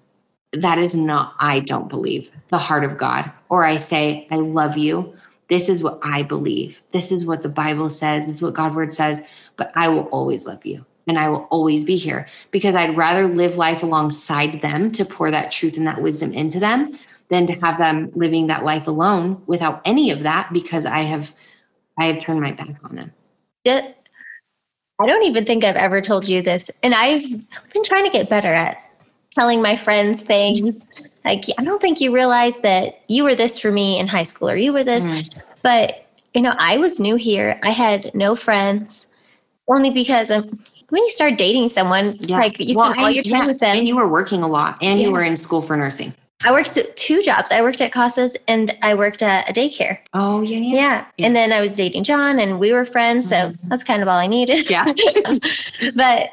That is not, I don't believe, the heart of God. Or I say, I love you. This is what I believe. This is what the Bible says. It's what God's word says. But I will always love you and I will always be here because I'd rather live life alongside them to pour that truth and that wisdom into them than to have them living that life alone without any of that because I have I have turned my back on them. Yeah. I don't even think I've ever told you this. And I've been trying to get better at telling my friends things. Like, I don't think you realize that you were this for me in high school or you were this. Mm. But, you know, I was new here. I had no friends only because um, when you start dating someone, Yeah. like you Well, spend all your time yeah, with them. And you were working a lot and you were in school for nursing. I worked two jobs. I worked at Casas and I worked at a daycare. Oh, yeah, yeah. Yeah. And then I was dating John and we were friends. So Mhm. that's kind of all I needed. Yeah. (laughs) (laughs) but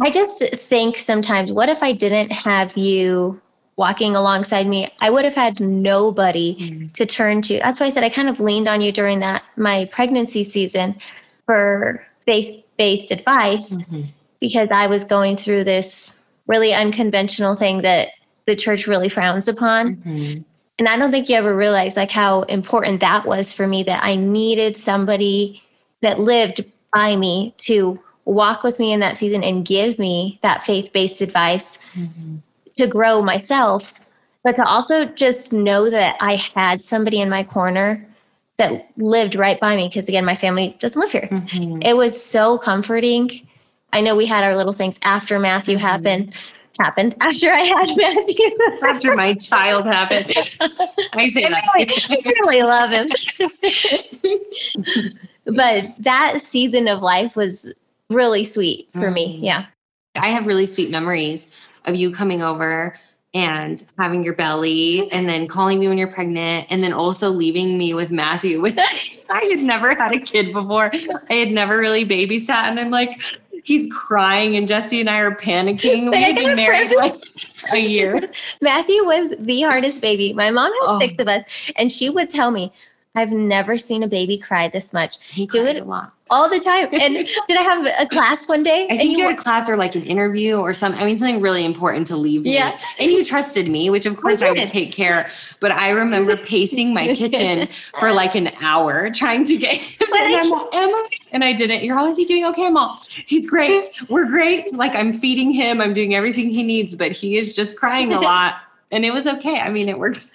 I just think sometimes, what if I didn't have you walking alongside me? I would have had nobody Mm-hmm. to turn to. That's why I said I kind of leaned on you during that my pregnancy season for faith based advice Mhm. because I was going through this really unconventional thing that the church really frowns upon. Mhm. And I don't think you ever realized like how important that was for me that I needed somebody that lived by me to walk with me in that season and give me that faith-based advice Mhm. to grow myself, but to also just know that I had somebody in my corner that lived right by me because again my family doesn't live here. Mhm. It was so comforting. I know we had our little things after Matthew Mhm. happened happened (laughs) after I had Matthew. After my child happened, I say I that. really, I really love him. (laughs) but that season of life was really sweet for me. Mhm. Yeah. I have really sweet memories of you coming over and having your belly and then calling me when you're pregnant and then also leaving me with Matthew. (laughs) I had never had a kid before. I had never really babysat and I'm like, he's crying and Jesse and I are panicking. We had been married like a year. (laughs) Matthew was the hardest baby. My mom had Oh. six of us, and she would tell me, I've never seen a baby cry this much He would- cried a lot. all the time. And (laughs) did I have a class one day? I and think you were- had a class or like an interview or something. I mean, something really important to leave me. Yeah. And you trusted me, which of course I would did. take care. But I remember (laughs) pacing my kitchen for like an hour trying to get him. And I'm Emma, and I didn't. You're always he doing okay, mom? He's great. We're great. Like I'm feeding him. I'm doing everything he needs, but he is just crying a (laughs) lot. And it was okay. I mean, it worked.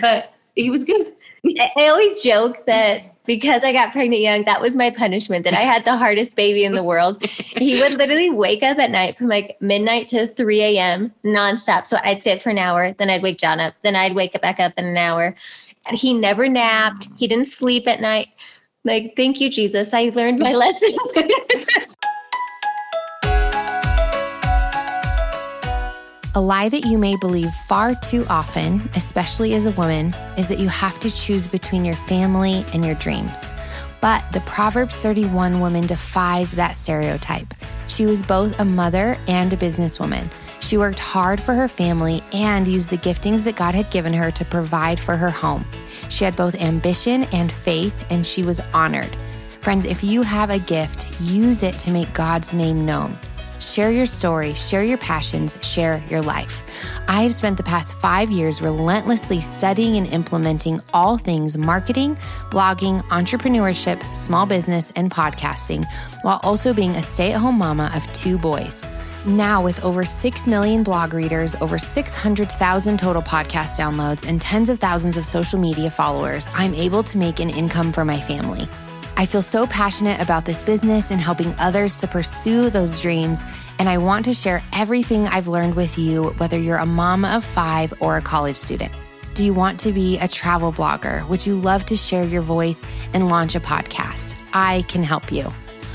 but he was good. (laughs) I always joke that because I got pregnant young, that was my punishment, that I had the hardest baby in the world. he would literally wake up at night from like midnight to 3 a.m. nonstop. So I'd sit for an hour, then I'd wake John up, then I'd wake up back up in an hour. And he never napped. He didn't sleep at night. Like, thank you, Jesus. I learned my (laughs) lesson. A lie that you may believe far too often, especially as a woman, is that you have to choose between your family and your dreams. But the Proverbs 31 woman defies that stereotype. She was both a mother and a businesswoman. She worked hard for her family and used the giftings that God had given her to provide for her home. She had both ambition and faith, and she was honored. Friends, if you have a gift, use it to make God's name known. Share your story, share your passions, share your life. I have spent the past five years relentlessly studying and implementing all things marketing, blogging, entrepreneurship, small business, and podcasting, while also being a stay at home mama of two boys. Now, with over 6 million blog readers, over 600,000 total podcast downloads, and tens of thousands of social media followers, I'm able to make an income for my family. I feel so passionate about this business and helping others to pursue those dreams, and I want to share everything I've learned with you, whether you're a mom of five or a college student. Do you want to be a travel blogger? Would you love to share your voice and launch a podcast? I can help you.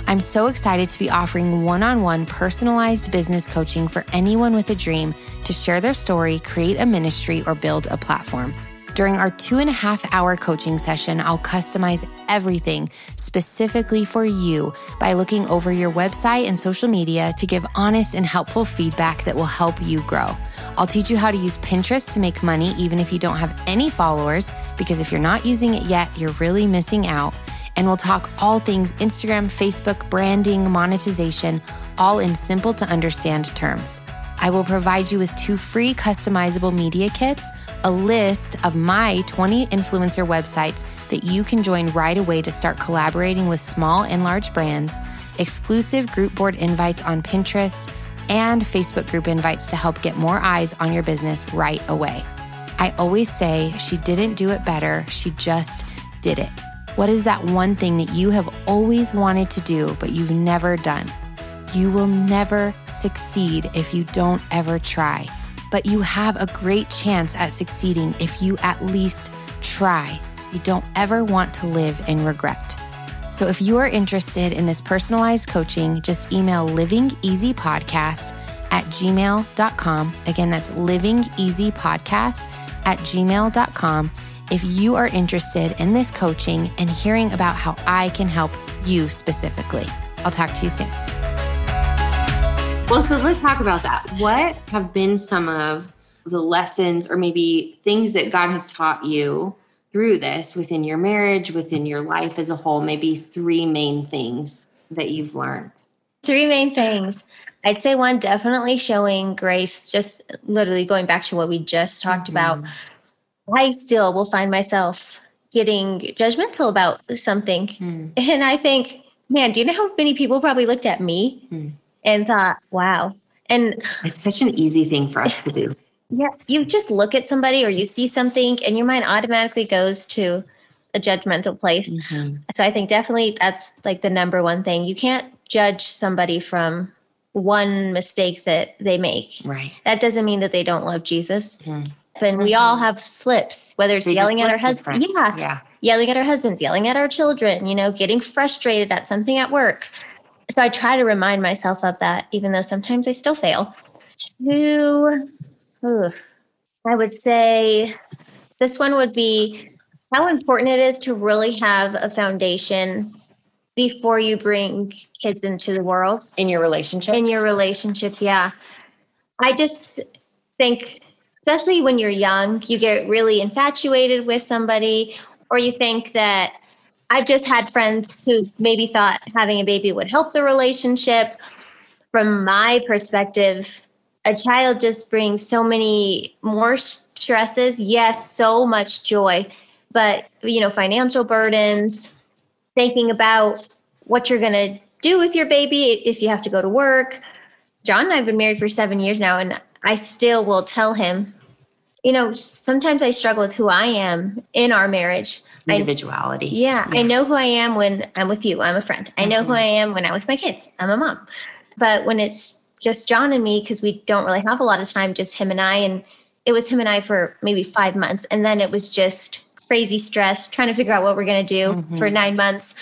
I'm so excited to be offering one on one personalized business coaching for anyone with a dream to share their story, create a ministry, or build a platform. During our two and a half hour coaching session, I'll customize everything specifically for you by looking over your website and social media to give honest and helpful feedback that will help you grow. I'll teach you how to use Pinterest to make money even if you don't have any followers, because if you're not using it yet, you're really missing out and we'll talk all things Instagram, Facebook, branding, monetization, all in simple to understand terms. I will provide you with two free customizable media kits, a list of my 20 influencer websites that you can join right away to start collaborating with small and large brands, exclusive group board invites on Pinterest, and Facebook group invites to help get more eyes on your business right away. I always say she didn't do it better, she just did it. What is that one thing that you have always wanted to do, but you've never done? You will never succeed if you don't ever try, but you have a great chance at succeeding if you at least try. You don't ever want to live in regret. So if you are interested in this personalized coaching, just email livingeasypodcast at gmail.com. Again, that's livingeasypodcast at gmail.com if you are interested in this coaching and hearing about how I can help you specifically. I'll talk to you soon. Well, so let's talk about that. What have been some of the lessons or maybe things that God has taught you through this within your marriage, within your life as a whole? Maybe three main things that you've learned. Three main things. I'd say one definitely showing grace, just literally going back to what we just talked mm-hmm. about I still will find myself getting judgmental about something. Mm. And I think, man, do you know how many people probably looked at me mm. And thought, wow. And it's such an easy thing for us to do. (laughs) Yeah. You just look at somebody or you see something and your mind automatically goes to a judgmental place. Mm-hmm. So I think definitely that's like the number one thing. You can't judge somebody from one mistake that they make. Right. That doesn't mean that they don't love Jesus. Mm and we all mm-hmm. have slips, whether it's they yelling at our husband, yeah, yeah, yelling at our husbands, yelling at our children, you know, getting frustrated at something at work. So I try to remind myself of that, even though sometimes I still fail. Two, oof, I would say this one would be how important it is to really have a foundation before you bring kids into the world in your relationship. In your relationship, yeah. I just think especially when you're young, you get really infatuated with somebody, or you think that I've just had friends who maybe thought having a baby would help the relationship. From my perspective, a child just brings so many more stresses. Yes, so much joy, but you know, financial burdens, thinking about what you're going to do with your baby if you have to go to work. John and I have been married for seven years now, and I still will tell him you know, sometimes I struggle with who I am in our marriage. Individuality. I, yeah, yeah, I know who I am when I'm with you. I'm a friend. I know mm-hmm. who I am when I'm with my kids. I'm a mom. But when it's just John and me, because we don't really have a lot of time, just him and I, and it was him and I for maybe five months. And then it was just crazy stress, trying to figure out what we're going to do mm-hmm. for nine months.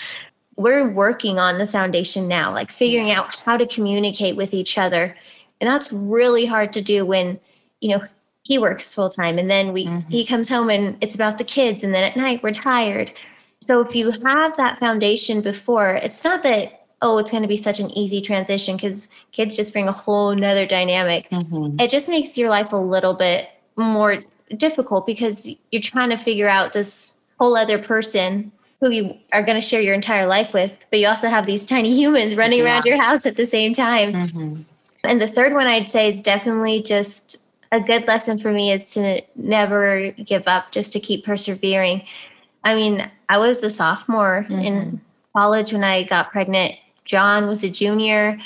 We're working on the foundation now, like figuring out how to communicate with each other. And that's really hard to do when, you know, he works full time and then we mm-hmm. he comes home and it's about the kids and then at night we're tired so if you have that foundation before it's not that oh it's going to be such an easy transition because kids just bring a whole nother dynamic mm-hmm. it just makes your life a little bit more difficult because you're trying to figure out this whole other person who you are going to share your entire life with but you also have these (laughs) tiny humans running yeah. around your house at the same time mm-hmm. and the third one i'd say is definitely just a good lesson for me is to never give up, just to keep persevering. I mean, I was a sophomore mm-hmm. in college when I got pregnant. John was a junior.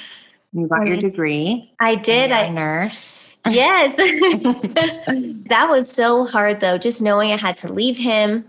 You got your degree. I did. I a nurse. Yes. (laughs) that was so hard though, just knowing I had to leave him.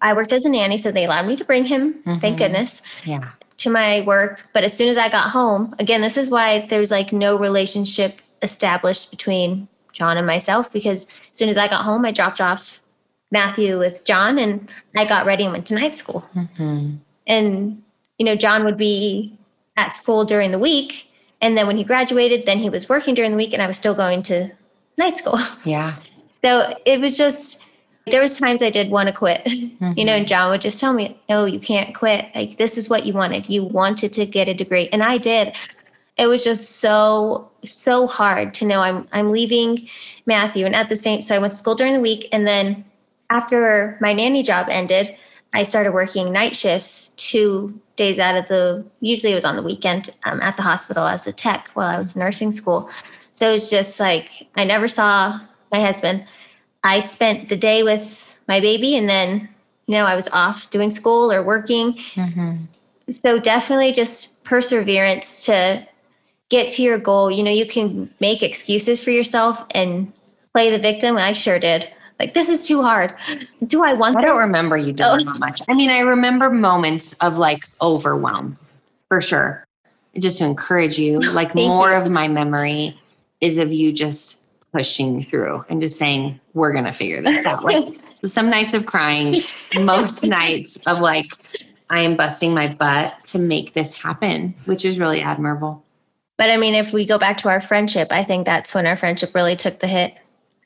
I worked as a nanny, so they allowed me to bring him, thank Mhm. goodness, Yeah. to my work. But as soon as I got home, again, this is why there's like no relationship established between John and myself because as soon as I got home, I dropped off Matthew with John and I got ready and went to night school. Mhm. And, you know, John would be at school during the week. And then when he graduated, then he was working during the week and I was still going to night school. (laughs) Yeah. So it was just there was times I did want to quit. (laughs) You know, and John would just tell me, "No, you can't quit. Like this is what you wanted. You wanted to get a degree." And I did. It was just so so hard to know I'm I'm leaving Matthew and at the same so I went to school during the week and then after my nanny job ended, I started working night shifts 2 days out of the usually it was on the weekend um, at the hospital as a tech while I was in nursing school. So it's just like I never saw my husband. I spent the day with my baby and then, you know, I was off doing school or working. Mhm. So definitely just perseverance to get to your goal. You know, you can make excuses for yourself and play the victim. I sure did. Like, this is too hard. Do I want I don't this? remember you doing Oh. that much. I mean, I remember moments of like overwhelm for sure. Just to encourage you, (laughs) like more you. of my memory is of you just pushing through and just saying, we're going to figure this out. Like, (laughs) so some nights of crying, most (laughs) nights of like, I am busting my butt to make this happen, which is really admirable. But I mean, if we go back to our friendship, I think that's when our friendship really took the hit.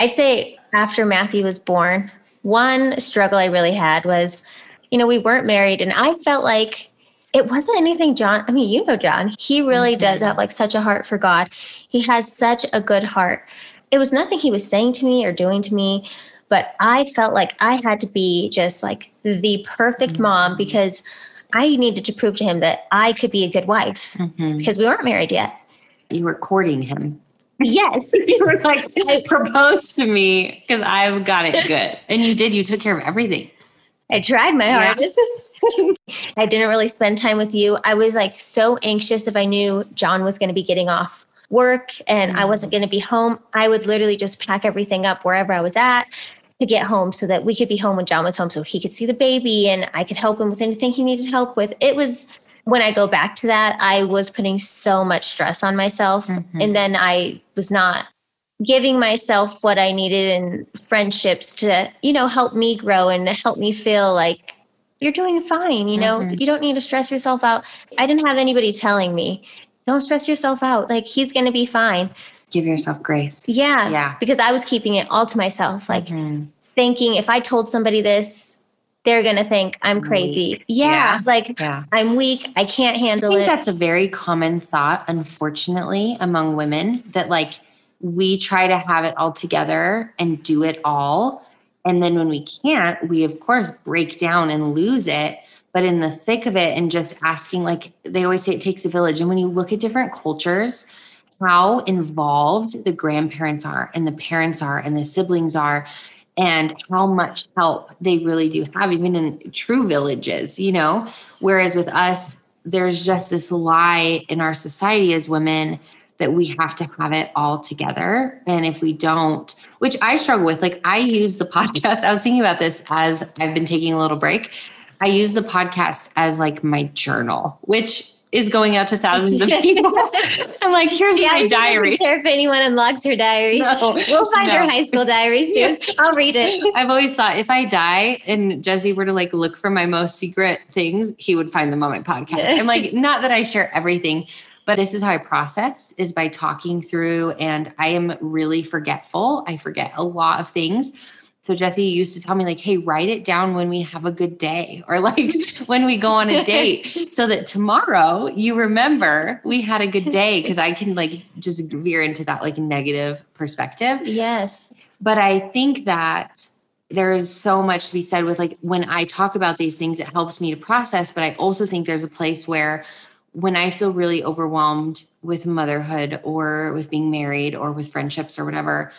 I'd say after Matthew was born, one struggle I really had was, you know, we weren't married, and I felt like it wasn't anything John. I mean, you know, John, he really mm-hmm. does have like such a heart for God. He has such a good heart. It was nothing he was saying to me or doing to me, but I felt like I had to be just like the perfect mm-hmm. mom because I needed to prove to him that I could be a good wife Mhm. because we weren't married yet. You were courting him. Yes. (laughs) you were like, propose to me because I've got it good. And you did. You took care of everything. I tried my Yeah. hardest. (laughs) I didn't really spend time with you. I was like so anxious if I knew John was going to be getting off work and I wasn't going to be home. I would literally just pack everything up wherever I was at to get home so that we could be home when John was home so he could see the baby and I could help him with anything he needed help with. It was when I go back to that, I was putting so much stress on myself Mhm. and then I was not giving myself what I needed in friendships to, you know, help me grow and help me feel like you're doing fine. You know, Mhm. you don't need to stress yourself out. I didn't have anybody telling me, don't stress yourself out. Like he's going to be fine. Give yourself grace. Yeah. Yeah. Because I was keeping it all to myself, like Mhm. thinking if I told somebody this, they're going to think I'm crazy. Yeah, Yeah. Like yeah. I'm weak. I can't I handle think it. that's a very common thought, unfortunately, among women that like we try to have it all together and do it all. And then when we can't, we of course break down and lose it. But in the thick of it, and just asking, like they always say, it takes a village. And when you look at different cultures, how involved the grandparents are, and the parents are, and the siblings are, and how much help they really do have, even in true villages, you know? Whereas with us, there's just this lie in our society as women that we have to have it all together. And if we don't, which I struggle with, like I use the (laughs) podcast. I was thinking about this as I've been taking a little break. I use the podcast as like my journal, which is going out to thousands of people. (laughs) I'm like, here's Yeah, my diary. care if anyone unlocks her diary. No, We'll find her high school diary soon. I'll read it. I've always thought if I die and Jesse were to like look for my most secret things, he would find them on my podcast. I'm like, not that I share everything, but this is how I process is by talking through and I am really forgetful. I forget a lot of things. So Jesse used to tell me like, hey, write it down when we have a good day or like (laughs) when we go on a (laughs) date so that tomorrow you remember we had a good day because I can like just veer into that like negative perspective Yes. but i think that there is so much to be said with like when i talk about these things it helps me to process but i also think there's a place where when i feel really overwhelmed with motherhood or with being married or with friendships or whatever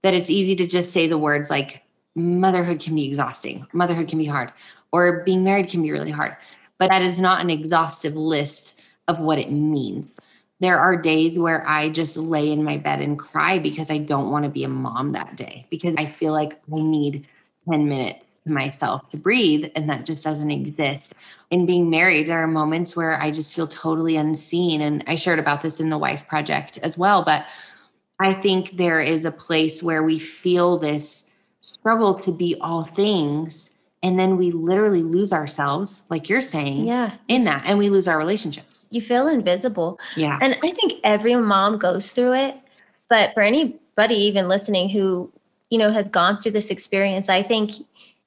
that it's easy to just say the words like motherhood can be exhausting motherhood can be hard or being married can be really hard but that is not an exhaustive list of what it means there are days where I just lay in my bed and cry because I don't want to be a mom that day because I feel like I need 10 minutes to myself to breathe and that just doesn't exist. In being married, there are moments where I just feel totally unseen. And I shared about this in the Wife Project as well. But I think there is a place where we feel this struggle to be all things. And then we literally lose ourselves, like you're saying, Yeah. in that, and we lose our relationships. You feel invisible. Yeah. And I think every mom goes through it. But for anybody even listening who, you know, has gone through this experience, I think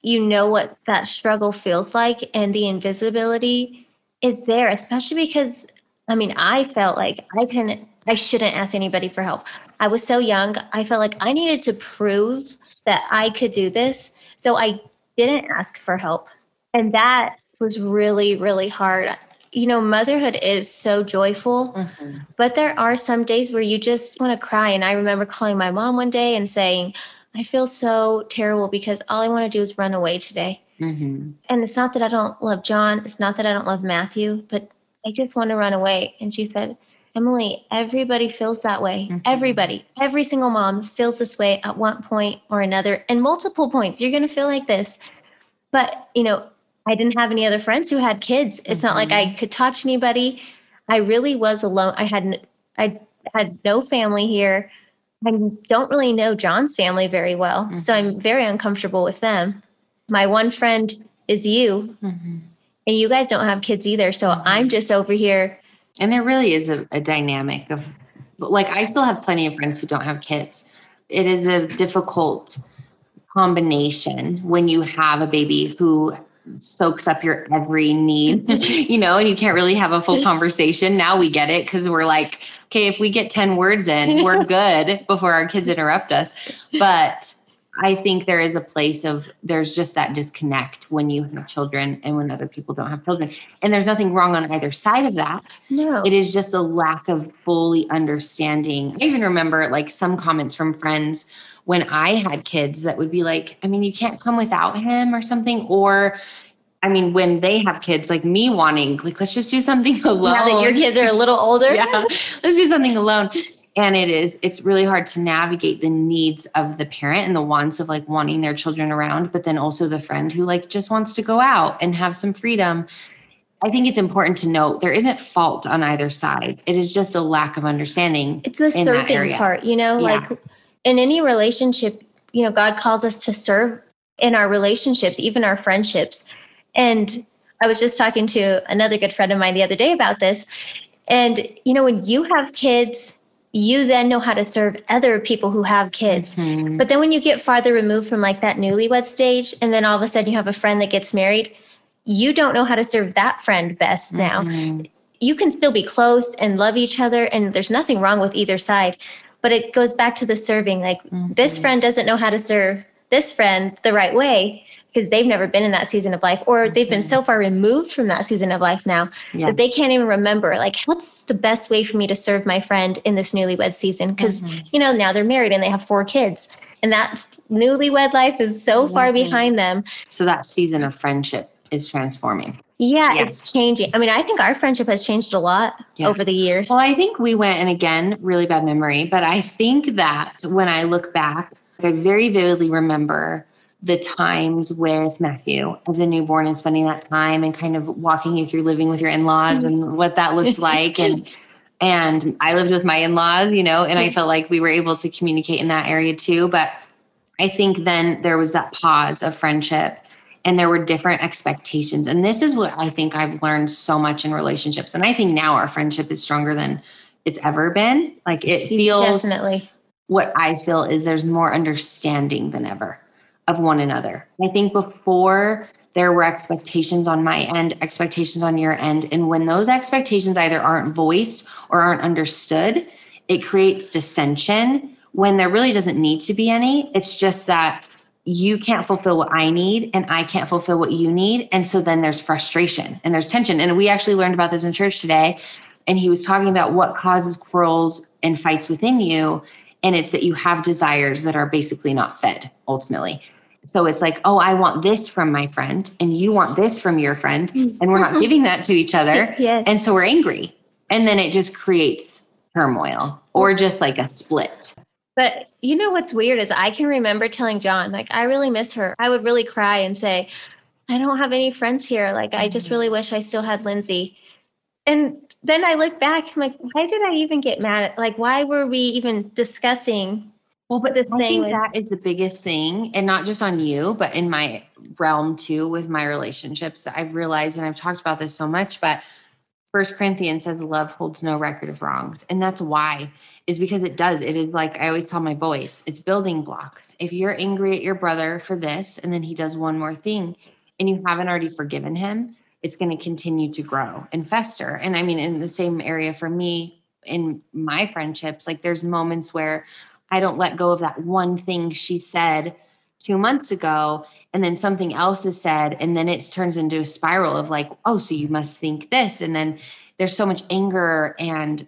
you know what that struggle feels like and the invisibility is there, especially because I mean, I felt like I can I shouldn't ask anybody for help. I was so young. I felt like I needed to prove that I could do this. So I didn't ask for help. And that was really, really hard. You know, motherhood is so joyful, Mhm. but there are some days where you just want to cry. And I remember calling my mom one day and saying, I feel so terrible because all I want to do is run away today. Mhm. And it's not that I don't love John, it's not that I don't love Matthew, but I just want to run away. And she said, Emily, everybody feels that way. Mhm. Everybody, every single mom feels this way at one point or another, and multiple points. You're going to feel like this. But, you know, I didn't have any other friends who had kids. It's not like I could talk to anybody. I really was alone. I hadn't. I had no family here. I don't really know John's family very well, so I'm very uncomfortable with them. My one friend is you, Mhm. and you guys don't have kids either. So I'm just over here. And there really is a, a dynamic of, like, I still have plenty of friends who don't have kids. It is a difficult combination when you have a baby who soaks up your every need, (laughs) you know, and you can't really have a full (laughs) conversation. Now we get it because we're like, okay, if we get 10 words in, we're (laughs) good before our kids interrupt us. But I think there is a place of there's just that disconnect when you have children and when other people don't have children. And there's nothing wrong on either side of that. No, It is just a lack of fully understanding. I even remember like some comments from friends when I had kids that would be like, I mean, you can't come without him or something. Or, I mean, when they have kids, like me wanting, like, let's just do something alone. (laughs) now that your kids are a little older. (laughs) yeah, (laughs) let's do something alone. And it is, it's really hard to navigate the needs of the parent and the wants of like wanting their children around, but then also the friend who like just wants to go out and have some freedom. I think it's important to note there isn't fault on either side. It is just a lack of understanding. It's the in that serving area. part, you know, Yeah. like in any relationship, you know, God calls us to serve in our relationships, even our friendships. And I was just talking to another good friend of mine the other day about this. And, you know, when you have kids, you then know how to serve other people who have kids. Mhm. But then when you get farther removed from like that newlywed stage, and then all of a sudden you have a friend that gets married, you don't know how to serve that friend best now Mhm. you can still be close and love each other and there's nothing wrong with either side but it goes back to the serving like this Mhm. friend doesn't know how to serve this friend the right way because they've never been in that season of life or they've been so far removed from that season of life now Yeah. that they can't even remember like what's the best way for me to serve my friend in this newlywed season because Mhm. you know now they're married and they have four kids and that newlywed life is so far Mhm. behind them So that season of friendship is transforming. yeah, Yeah. it's changing i mean i think our friendship has changed a lot Yeah. over the years Well, I think we went, and again, really bad memory, but I think that when I look back, I very vividly remember the times with Matthew as a newborn and spending that time and kind of walking you through living with your in-laws and mm-hmm. what that looked (laughs) like. And and I lived with my in-laws, you know, and I felt like we were able to communicate in that area too. But I think then there was that pause of friendship and there were different expectations. And this is what I think I've learned so much in relationships. And I think now our friendship is stronger than it's ever been. Like it feels definitely what I feel is there's more understanding than ever of one another. I think before there were expectations on my end, expectations on your end. And when those expectations either aren't voiced or aren't understood, it creates dissension when there really doesn't need to be any. It's just that you can't fulfill what I need and I can't fulfill what you need. And so then there's frustration and there's tension. And we actually learned about this in church today. And he was talking about what causes quarrels and fights within you. And it's that you have desires that are basically not fed ultimately. So it's like, oh, I want this from my friend, and you want this from your friend, mm. and we're not mm-hmm. giving that to each other. (laughs) Yes. And so we're angry. And then it just creates turmoil or mm. just like a split. But you know what's weird is I can remember telling John, like, I really miss her. I would really cry and say, I don't have any friends here. Like, I just Mhm. really wish I still had Lindsey. And then I look back, I'm like, why did I even get mad at like why were we even discussing Well, but this I thing that is the biggest thing, and not just on you, but in my realm too, with my relationships. I've realized, and I've talked about this so much, but First Corinthians says love holds no record of wrongs, and that's why is because it does. It is like I always tell my boys, it's building blocks. If you're angry at your brother for this, and then he does one more thing, and you haven't already forgiven him, it's going to continue to grow and fester. And I mean, in the same area for me in my friendships, like there's moments where I don't let go of that one thing she said two months ago, and then something else is said, and then it turns into a spiral of like, oh, so you must think this, and then there's so much anger and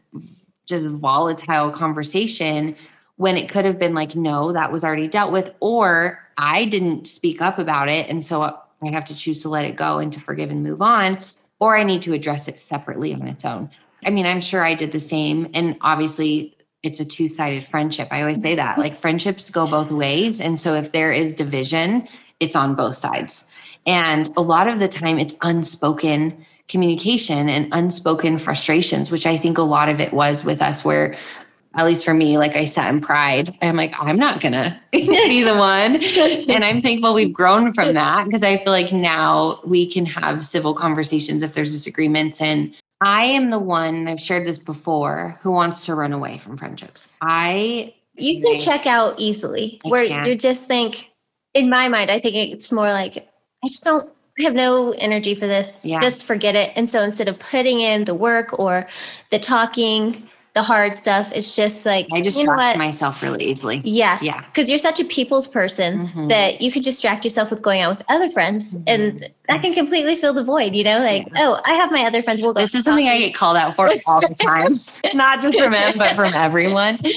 just volatile conversation when it could have been like, no, that was already dealt with, or I didn't speak up about it, and so I have to choose to let it go and to forgive and move on, or I need to address it separately on its own. I mean, I'm sure I did the same, and obviously it's a two-sided friendship. I always say that. Mm-hmm. Like friendships go both ways. And so if there is division, it's on both sides. And a lot of the time it's unspoken communication and unspoken frustrations, which I think a lot of it was with us where at least for me, like I sat in pride. I'm like, I'm not gonna (laughs) be the one. And I'm thankful we've grown from that because I feel like now we can have civil conversations if there's disagreements. And I am the one, I've shared this before, who wants to run away from friendships. I you can Right. check out easily I where can. you just think in my mind i think it's more like i just don't I have no energy for this Yeah. just forget it and so instead of putting in the work or the talking the hard stuff it's just like I you know distract myself really easily. yeah Yeah. because you're such a people's person Mhm. that you could distract yourself with going out with other friends and that can completely fill the void you know like Mm-hmm. Yeah. oh i have my other friends we'll go This is something I get called out for all the time, (laughs) not just from him, but from everyone. (laughs)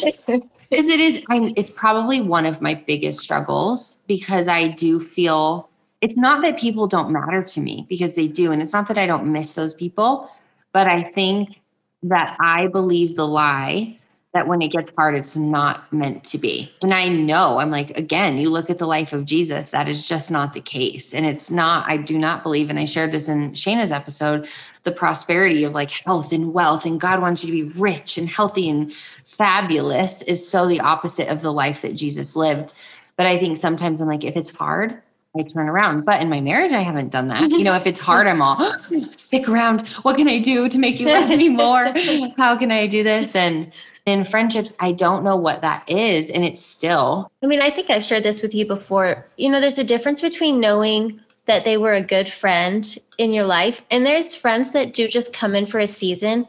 Because it is, I'm, it's probably one of my biggest struggles because I do feel it's not that people don't matter to me because they do. And it's not that I don't miss those people, but I think that I believe the lie that when it gets hard, it's not meant to be. And I know, I'm like, again, you look at the life of Jesus, that is just not the case. And it's not, I do not believe, and I shared this in Shayna's episode, the prosperity of like health and wealth, and God wants you to be rich and healthy and fabulous is so the opposite of the life that Jesus lived. But I think sometimes I'm like, if it's hard, I turn around. But in my marriage, I haven't done that. You know, if it's hard, (laughs) I'm all (gasps) stick around. What can I do to make you love me more? (laughs) How can I do this? And in friendships, I don't know what that is. And it's still, I mean, I think I've shared this with you before. You know, there's a difference between knowing that they were a good friend in your life, and there's friends that do just come in for a season.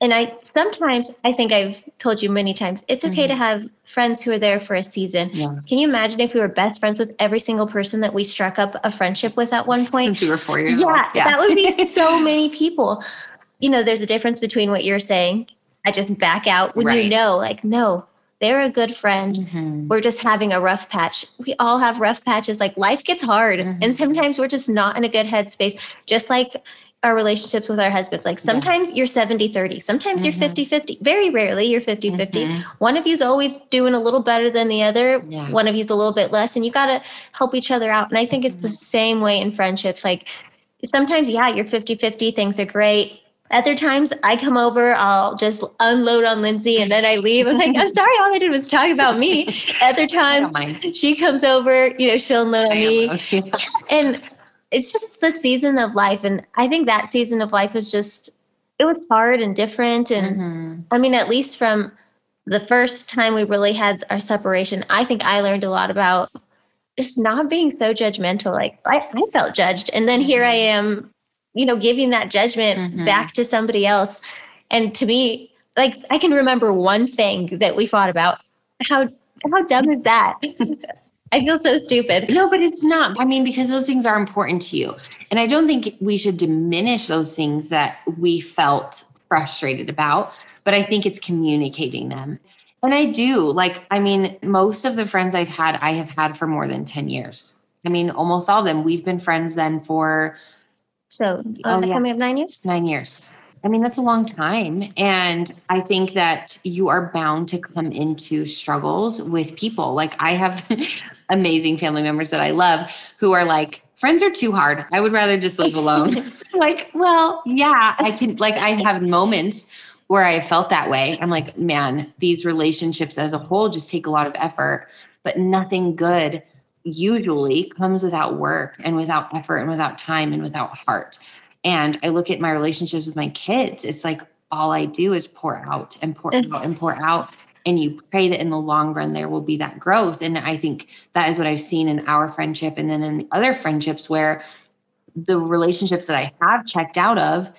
And I sometimes, I think I've told you many times, it's okay to have friends who are there for a season. yeah, Can you imagine if we were best friends with every single person that we struck up a friendship with at one point? since we were four years yeah, old. that would be (laughs) so many people. You know, there's a difference between what you're saying. I just back out when Right. you know, like, no, they're a good friend Mhm. we're just having a rough patch. We all have rough patches. Like life gets hard, Mhm. and sometimes we're just not in a good headspace. Just like our relationships with our husbands. Like sometimes you're 70 30, sometimes you're Mhm. 50 50. Very rarely you're 50 50. Mhm. One of you's always doing a little better than the other, Yeah. one of you's a little bit less, and you got to help each other out. And I think it's the Mm-hmm. same way in friendships. Like sometimes, yeah, you're 50 50, things are great. Other times I come over, I'll just unload on Lindsey and then I leave. I'm like, I'm sorry, all I did was talk about me. (laughs) Other times she comes over, you know, she'll unload on I me. am. And it's just the season of life. And I think that season of life was just, it was hard and different. And Mhm. I mean, at least from the first time we really had our separation, I think I learned a lot about just not being so judgmental. Like I, I felt judged. And then here I am, you know, giving that judgment Mhm. back to somebody else. And to me, like I can remember one thing that we fought about. How how dumb is that? (laughs) I feel so stupid. No, but it's not. I mean, because those things are important to you. And I don't think we should diminish those things that we felt frustrated about, but I think it's communicating them. And I do. Like, I mean, most of the friends I've had, I have had for more than 10 years. I mean, almost all of them. We've been friends then for So Oh, yeah. coming up nine years. nine years. I mean, that's a long time. And I think that you are bound to come into struggles with people. Like, I have (laughs) amazing family members that I love who are like, friends are too hard. I would rather just live alone. (laughs) (laughs) like, well, yeah, I can, like, I have moments where I felt that way. I'm like, man, these relationships as a whole just take a lot of effort, but nothing good usually comes without work and without effort and without time and without heart. And I look at my relationships with my kids, it's like all I do is pour out and pour Mm-hmm. out and pour out. And you pray that in the long run, there will be that growth. And I think that is what I've seen in our friendship and then in the other friendships where the relationships that I have checked out of,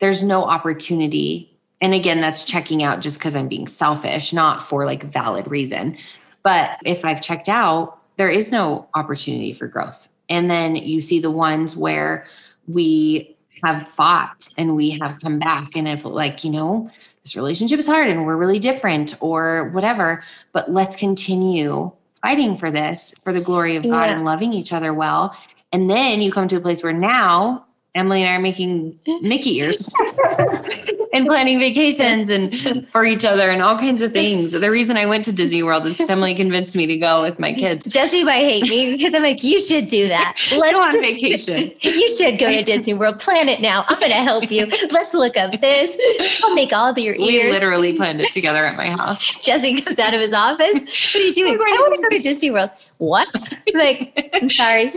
there's no opportunity. And again, that's checking out just because I'm being selfish, not for like valid reason. But if I've checked out, there is no opportunity for growth. And then you see the ones where we have fought and we have come back and if like, you know, this relationship is hard and we're really different or whatever, but let's continue fighting for this for the glory of God Yeah. and loving each other well. And then you come to a place where now Emily and I are making (laughs) Mickey ears (laughs) and planning vacations and for each other and all kinds of things. The reason I went to Disney World is Emily convinced me to go with my kids. Jesse might hate me (laughs) because I'm like, you should do that. Let's go on (laughs) vacation. You should go to Disney World. Plan it now. I'm going to help you. Let's look up this. I'll make all of your We literally planned it together at my house. (laughs) Jesse comes out of his office. What are you doing? I want to go to Disney World. What? Like, I'm sorry.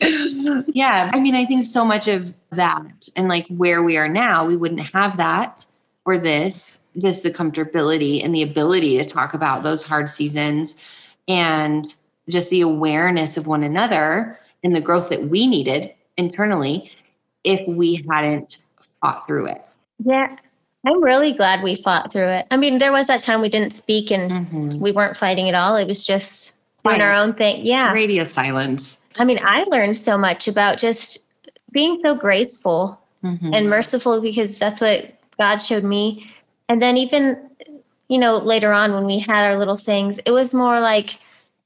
(laughs) yeah. I mean, I think so much of that and like where we are now, we wouldn't have that or this, just the comfortability and the ability to talk about those hard seasons and just the awareness of one another and the growth that we needed internally if we hadn't fought through it. Yeah. I'm really glad we fought through it. I mean, there was that time we didn't speak and Mm-hmm. we weren't fighting at all. It was just doing our own thing. Yeah. Radio silence. I mean, I learned so much about just being so graceful Mhm. and merciful because that's what God showed me. And then even, you know, later on when we had our little things, it was more like,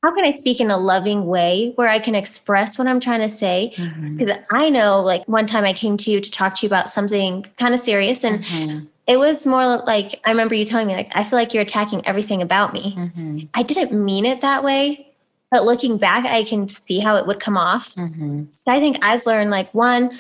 how can I speak in a loving way where I can express what I'm trying to say? Because I know, like, one time I came to you to talk to you about something kind of serious, and Mhm. It was more like, I remember you telling me, like, I feel like you're attacking everything about me. Mhm. I didn't mean it that way, but looking back, I can see how it would come off. Mhm. I think I've learned like one,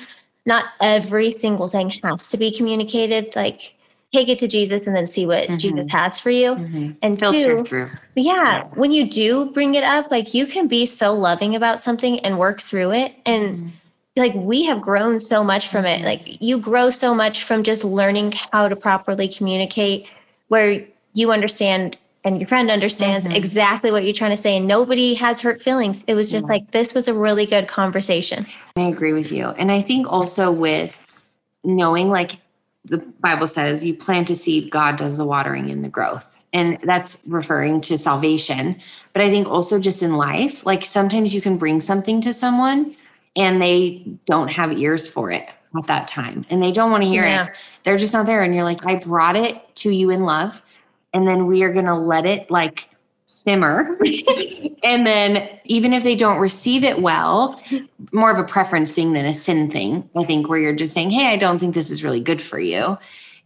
not every single thing has to be communicated. Like take it to Jesus and then see what Mhm. Jesus has for you. Mhm. And Filter two, through. yeah, Yeah. when you do bring it up, like you can be so loving about something and work through it. And like we have grown so much from it. Mhm. Like you grow so much from just learning how to properly communicate where you understand and your friend understands Mhm. exactly what you're trying to say and nobody has hurt feelings. It was just Yeah. like this was a really good conversation. I agree with you. And I think also with knowing, like the Bible says, you plant a seed, God does the watering and the growth. And that's referring to salvation. But I think also just in life, like sometimes you can bring something to someone and they don't have ears for it at that time and they don't want to hear Yeah. it. They're just not there. And you're like, I brought it to you in love. And then we are going to let it like simmer. (laughs) and then even if they don't receive it well, more of a preference thing than a sin thing, I think, where you're just saying, Hey, I don't think this is really good for you.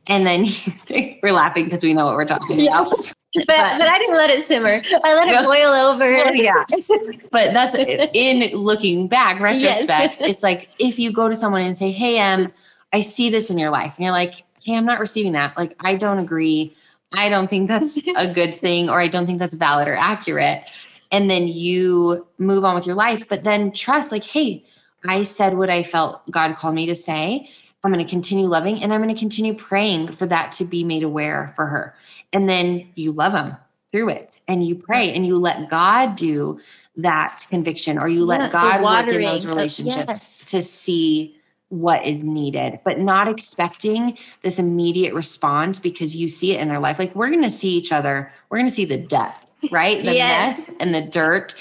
And then (laughs) we're laughing because we know what we're talking Yeah. about. But, but I didn't let it simmer. I let it boil over. yeah. (laughs) But that's in looking back, Yes. retrospect, it's like if you go to someone and say, Hey, Em, I see this in your life. And you're like, Hey, I'm not receiving that. Like, I don't agree. I don't think that's a (laughs) good thing, or I don't think that's valid or accurate. And then you move on with your life, but then trust, like, hey, I said what I felt God called me to say. I'm going to continue loving and I'm going to continue praying for that to be made aware for her. And then you love them through it and you pray and you let God do that conviction or you let the God work in those of- relationships yes. to see what is needed, but not expecting this immediate response because you see it in their life. Like we're going to see each other, we're going to see the death, right? The Yes. mess and the dirt.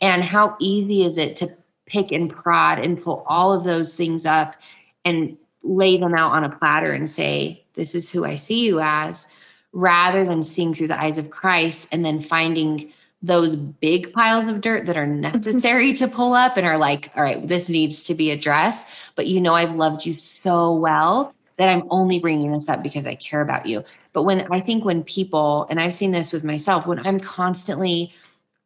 And how easy is it to pick and prod and pull all of those things up and lay them out on a platter and say, This is who I see you as, rather than seeing through the eyes of Christ and then finding those big piles of dirt that are necessary to pull up and are like, all right, this needs to be addressed. But you know, I've loved you so well that I'm only bringing this up because I care about you. But when I think when people, and I've seen this with myself, when I'm constantly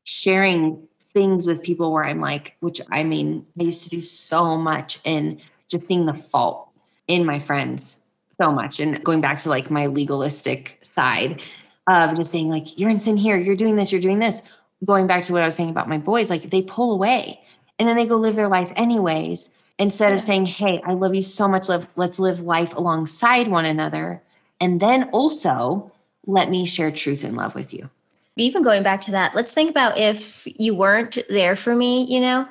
sharing things with people where I'm like, which I mean, I used to do so much in just seeing the fault in my friends so much and going back to like my legalistic side of just saying like you're in sin here you're doing this you're doing this going back to what i was saying about my boys like they pull away and then they go live their life anyways instead of saying hey i love you so much let's live life alongside one another and then also let me share truth and love with you. Even going back to that let's think about if you weren't there for me you know?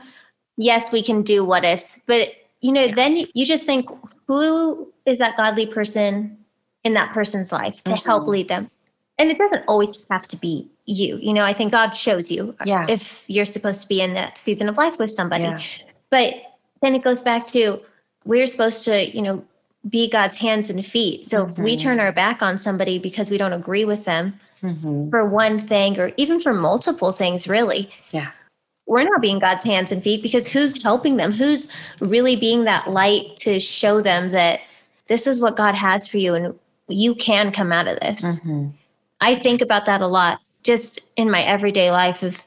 Yes we can do what ifs but you know yeah. then you just think who is that godly person in that person's life to mm-hmm. help lead them and it doesn't always have to be you you know i think god shows you yeah. if you're supposed to be in that season of life with somebody yeah. but then it goes back to we're supposed to you know be god's hands and feet so mm-hmm. if we mm-hmm. turn our back on somebody because we don't agree with them mm-hmm. for one thing or even for multiple things really yeah we're not being God's hands and feet because who's helping them? Who's really being that light to show them that this is what God has for you and you can come out of this. Mm-hmm. I think about that a lot just in my everyday life of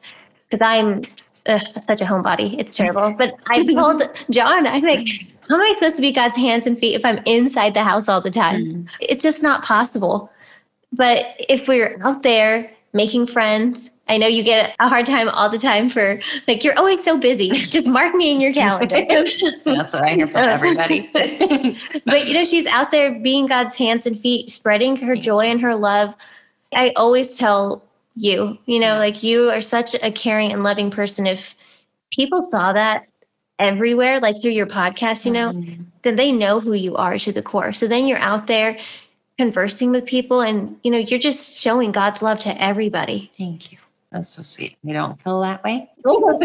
because I'm ugh, such a homebody. It's terrible. (laughs) But I've told John, I'm like, how am I supposed to be God's hands and feet if I'm inside the house all the time? Mm-hmm. It's just not possible. But if we're out there making friends, I know you get a hard time all the time for like you're always so busy. (laughs) Just mark me in your calendar. (laughs) That's what I hear from everybody. (laughs) but you know, she's out there being God's hands and feet, spreading her joy and her love. I always tell you, you know, like you are such a caring and loving person. If people saw that everywhere, like through your podcast, you know, mm-hmm. then they know who you are to the core. So then you're out there conversing with people and you know, you're just showing God's love to everybody. Thank you. That's so sweet. You don't feel that way?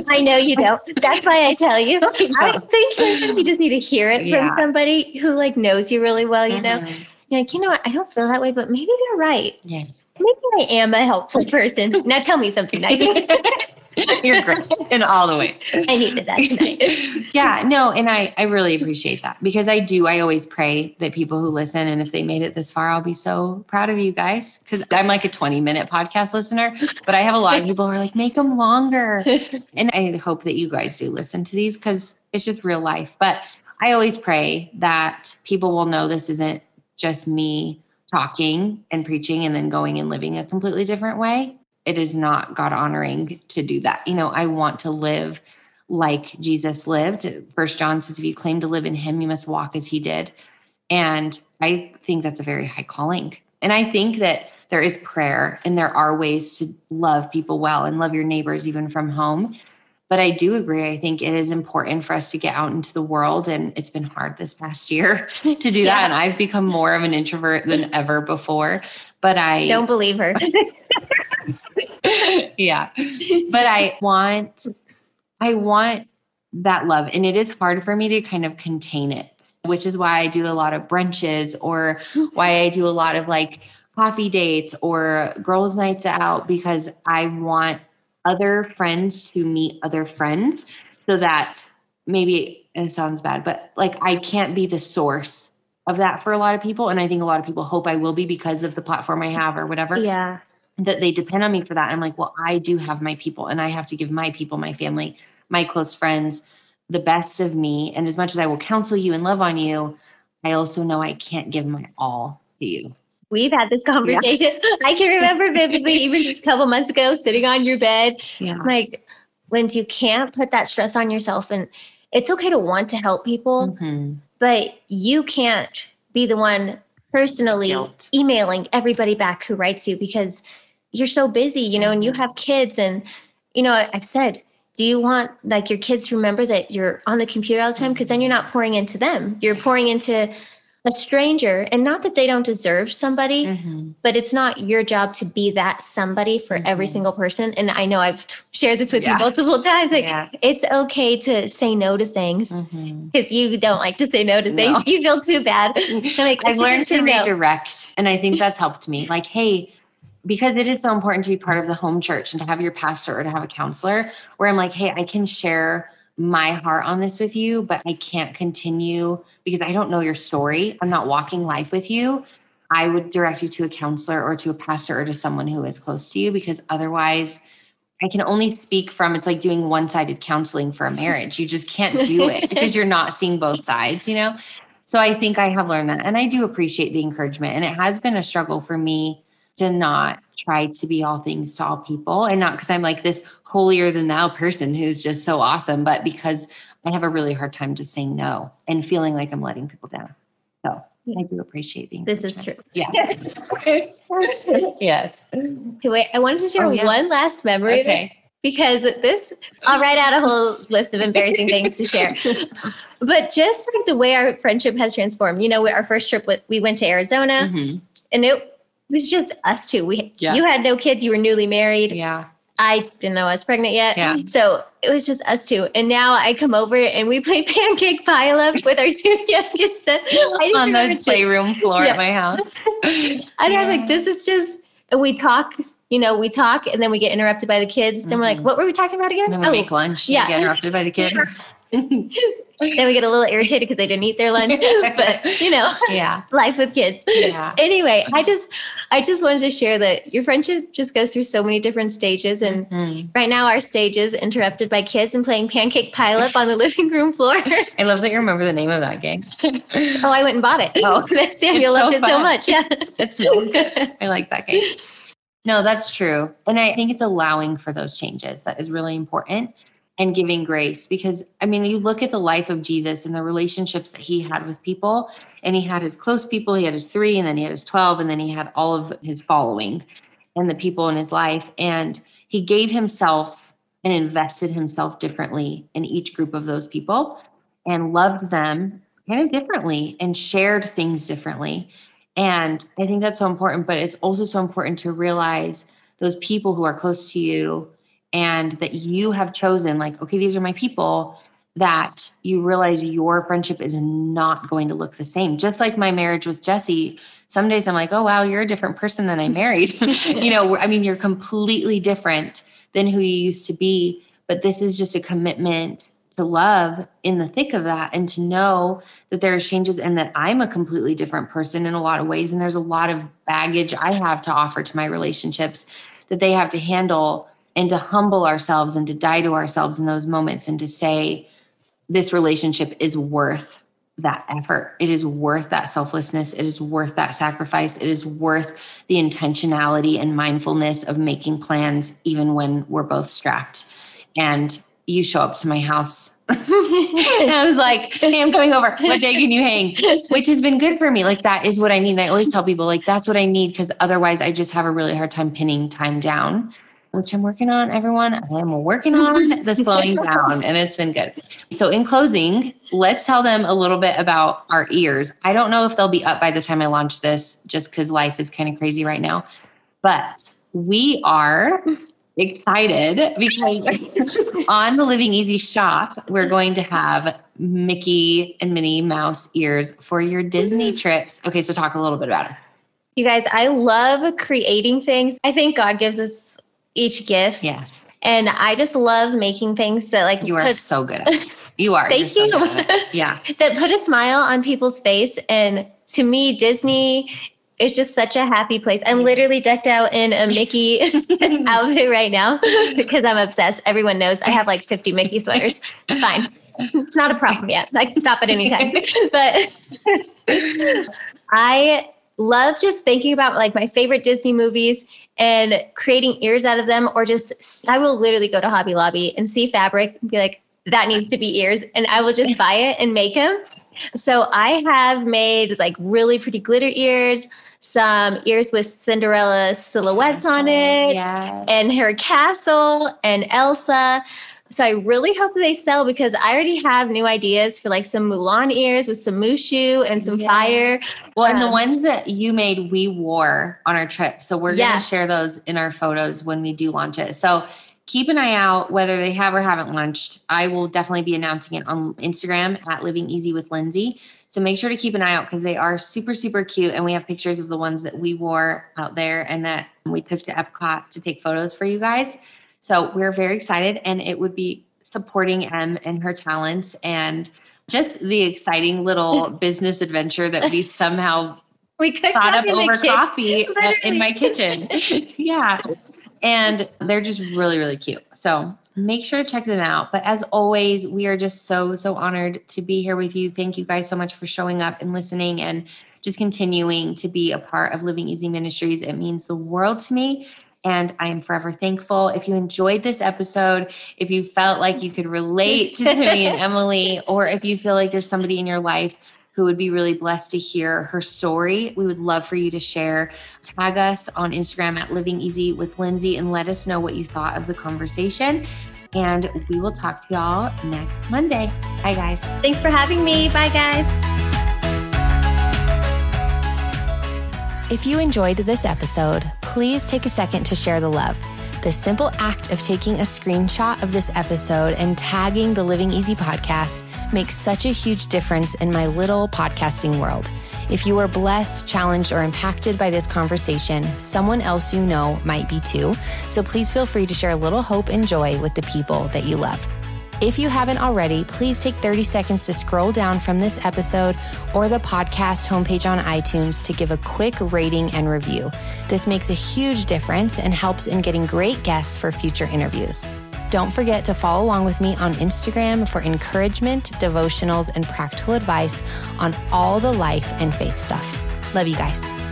I know you don't. That's why I tell you. (laughs) I think sometimes you just need to hear it yeah. from somebody who like knows you really well, you know? Mm-hmm. You're like, you know what? I don't feel that way, but maybe they're right. Yeah. Maybe I am a helpful person. now tell me something nice. (laughs) (laughs) (laughs) You're great in all the ways. I needed that tonight. (laughs) yeah, no, and I I really appreciate that because I do. I always pray that people who listen and if they made it this far, I'll be so proud of you guys because I'm like a 20 minute podcast listener, but I have a lot of people who are like, make them longer, (laughs) and I hope that you guys do listen to these because it's just real life. But I always pray that people will know this isn't just me talking and preaching and then going and living a completely different way it is not God honoring to do that. You know, I want to live like Jesus lived. First John says, if you claim to live in him, you must walk as he did. And I think that's a very high calling. And I think that there is prayer and there are ways to love people well and love your neighbors even from home. But I do agree. I think it is important for us to get out into the world. And it's been hard this past year (laughs) to do yeah. that. And I've become more of an introvert than ever before. But I don't believe her. (laughs) (laughs) yeah. But I (laughs) want, I want that love. And it is hard for me to kind of contain it, which is why I do a lot of brunches or (laughs) why I do a lot of like coffee dates or girls' nights out because I want other friends to meet other friends so that maybe it sounds bad, but like I can't be the source of that for a lot of people. And I think a lot of people hope I will be because of the platform I have or whatever. Yeah that they depend on me for that. I'm like, well, I do have my people and I have to give my people, my family, my close friends the best of me. And as much as I will counsel you and love on you, I also know I can't give my all to you. We've had this conversation. Yeah. I can remember vividly, even just a couple months ago, sitting on your bed. Yeah. Like, Lindsey, you can't put that stress on yourself. And it's okay to want to help people, mm-hmm. but you can't be the one personally Guilt. emailing everybody back who writes you because you're so busy, you know, and you mm-hmm. have kids. And, you know, I've said, do you want like your kids to remember that you're on the computer all the time? Because then you're not pouring into them. You're pouring into a stranger. And not that they don't deserve somebody, mm-hmm. but it's not your job to be that somebody for mm-hmm. every single person. And I know I've shared this with yeah. you multiple times. Like yeah. it's okay to say no to things because mm-hmm. you don't like to say no to things. No. You feel too bad. (laughs) like, I've learned to redirect. And I think that's helped me. Like, hey, because it is so important to be part of the home church and to have your pastor or to have a counselor where I'm like, hey, I can share my heart on this with you, but I can't continue because I don't know your story. I'm not walking life with you. I would direct you to a counselor or to a pastor or to someone who is close to you because otherwise, I can only speak from it's like doing one sided counseling for a marriage. You just can't do it (laughs) because you're not seeing both sides, you know? So I think I have learned that. And I do appreciate the encouragement. And it has been a struggle for me to not try to be all things to all people and not because I'm like this holier than thou person who's just so awesome, but because I have a really hard time just saying no and feeling like I'm letting people down. So I do appreciate the This is true. Yeah. (laughs) yes. Okay, wait, I wanted to share Oh, yeah. one last memory Okay. because this, I'll write out a whole list of embarrassing things to share. (laughs) But just like the way our friendship has transformed, you know, our first trip, we went to Arizona Mhm. and it was just us two. We, Yeah. You had no kids, you were newly married. Yeah. I didn't know I was pregnant yet. Yeah. So it was just us two. And now I come over and we play (laughs) pancake pile up with our two (laughs) youngest sons. On the playroom floor Yeah. at my house. (laughs) And I'm like, this is just, and we talk, you know, we talk and then we get interrupted by the kids. Then we're like, mm-hmm. what were we talking about again? And then we Oh, make lunch. yeah. Yeah. Get interrupted by the kid. Then we get a little irritated because they didn't eat their lunch. (laughs) but, you know, yeah. life with kids. Yeah. Anyway, I just, I just wanted to share that your friendship just goes through so many different stages. And Mhm. right now our stage is interrupted by kids and playing pancake pile up on the living room floor. (laughs) I love that you remember the name of that game. oh, I went and bought it. (laughs) Oh, Samuel it's so loved it so much. Yeah. It's so good. I like that game. No, that's true. And I think it's allowing for those changes that is really important and giving grace because I mean, you look at the life of Jesus and the relationships that he had with people, and he had his close people, he had his three, and then he had his 12, and then he had all of his following and the people in his life. And he gave himself and invested himself differently in each group of those people and loved them kind of differently and shared things differently. And I think that's so important, but it's also so important to realize those people who are close to you and that you have chosen, like, okay, these are my people, that you realize your friendship is not going to look the same. Just like my marriage with Jesse, some days I'm like, oh, wow, you're a different person than I married. (laughs) you know, I mean, you're completely different than who you used to be. But this is just a commitment to love in the thick of that and to know that there are changes and that I'm a completely different person in a lot of ways. And there's a lot of baggage I have to offer to my relationships that they have to handle and to humble ourselves and to die to ourselves in those moments and to say, this relationship is worth that effort. It is worth that selflessness. It is worth that sacrifice. It is worth the intentionality and mindfulness of making plans, even when we're both strapped. And you show up to my house. (laughs) and I was like, hey, I'm coming over. What day can you hang? Which has been good for me. Like, that is what I need. And I always tell people, like, that's what I need because otherwise I just have a really hard time pinning time down, which I'm working on, everyone. I am working on (laughs) the slowing down, and it's been good. So, in closing, let's tell them a little bit about our ears. I don't know if they'll be up by the time I launch this, just because life is kind of crazy right now. But we are excited because (laughs) on the Living Easy shop, we're going to have Mickey and Minnie Mouse ears for your Disney mm-hmm. trips. Okay, so talk a little bit about it. You guys, I love creating things. I think God gives us each gift. Yes, And I just love making things that like you are put, so good at it. (laughs) You are. Thank so you. good at it. Yeah. (laughs) that put a smile on people's face. And to me, Disney is just such a happy place. I'm literally decked out in a Mickey (laughs) outfit right now because I'm obsessed. Everyone knows I have like 50 Mickey sweaters. It's fine. It's not a problem yet. I can stop at any time. But I love just thinking about like my favorite Disney movies and creating ears out of them, or just I will literally go to Hobby Lobby and see fabric and be like, that needs to be ears. And I will just buy it and make them. So I have made like really pretty glitter ears, some ears with Cinderella silhouettes on it, Yes. and her castle and Elsa. So I really hope they sell because I already have new ideas for like some Mulan ears with some Mushu and some Yeah. fire. Well, and the Um, ones that you made, we wore on our trip. So we're Yeah. going to share those in our photos when we do launch it. So keep an eye out whether they have or haven't launched. I will definitely be announcing it on Instagram at Living Easy with Lindsey. So make sure to keep an eye out because they are super, super cute. And we have pictures of the ones that we wore out there and that we took to Epcot to take photos for you guys. So we're very excited and it would be supporting Em and her talents and just the exciting little (laughs) business adventure that we somehow (laughs) We cooked thought up over coffee Literally. in my kitchen. (laughs) yeah. And they're just really, really cute. So make sure to check them out. But as always, we are just so, so honored to be here with you. Thank you guys so much for showing up and listening and just continuing to be a part of Living Easy Ministries. It means the world to me. And I am forever thankful. If you enjoyed this episode, if you felt like you could relate to me and (laughs) Emily, or if you feel like there's somebody in your life who would be really blessed to hear her story, we would love for you to share. Tag us on Instagram at Living Easy with Lindsey and let us know what you thought of the conversation. And we will talk to y'all next Monday. Bye, guys. Thanks for having me. Bye, guys. If you enjoyed this episode, please take a second to share the love. The simple act of taking a screenshot of this episode and tagging the Living Easy podcast makes such a huge difference in my little podcasting world. If you are blessed, challenged, or impacted by this conversation, someone else you know might be too. So please feel free to share a little hope and joy with the people that you love. If you haven't already, please take 30 seconds to scroll down from this episode or the podcast homepage on iTunes to give a quick rating and review. This makes a huge difference and helps in getting great guests for future interviews. Don't forget to follow along with me on Instagram for encouragement, devotionals, and practical advice on all the life and faith stuff. Love you guys.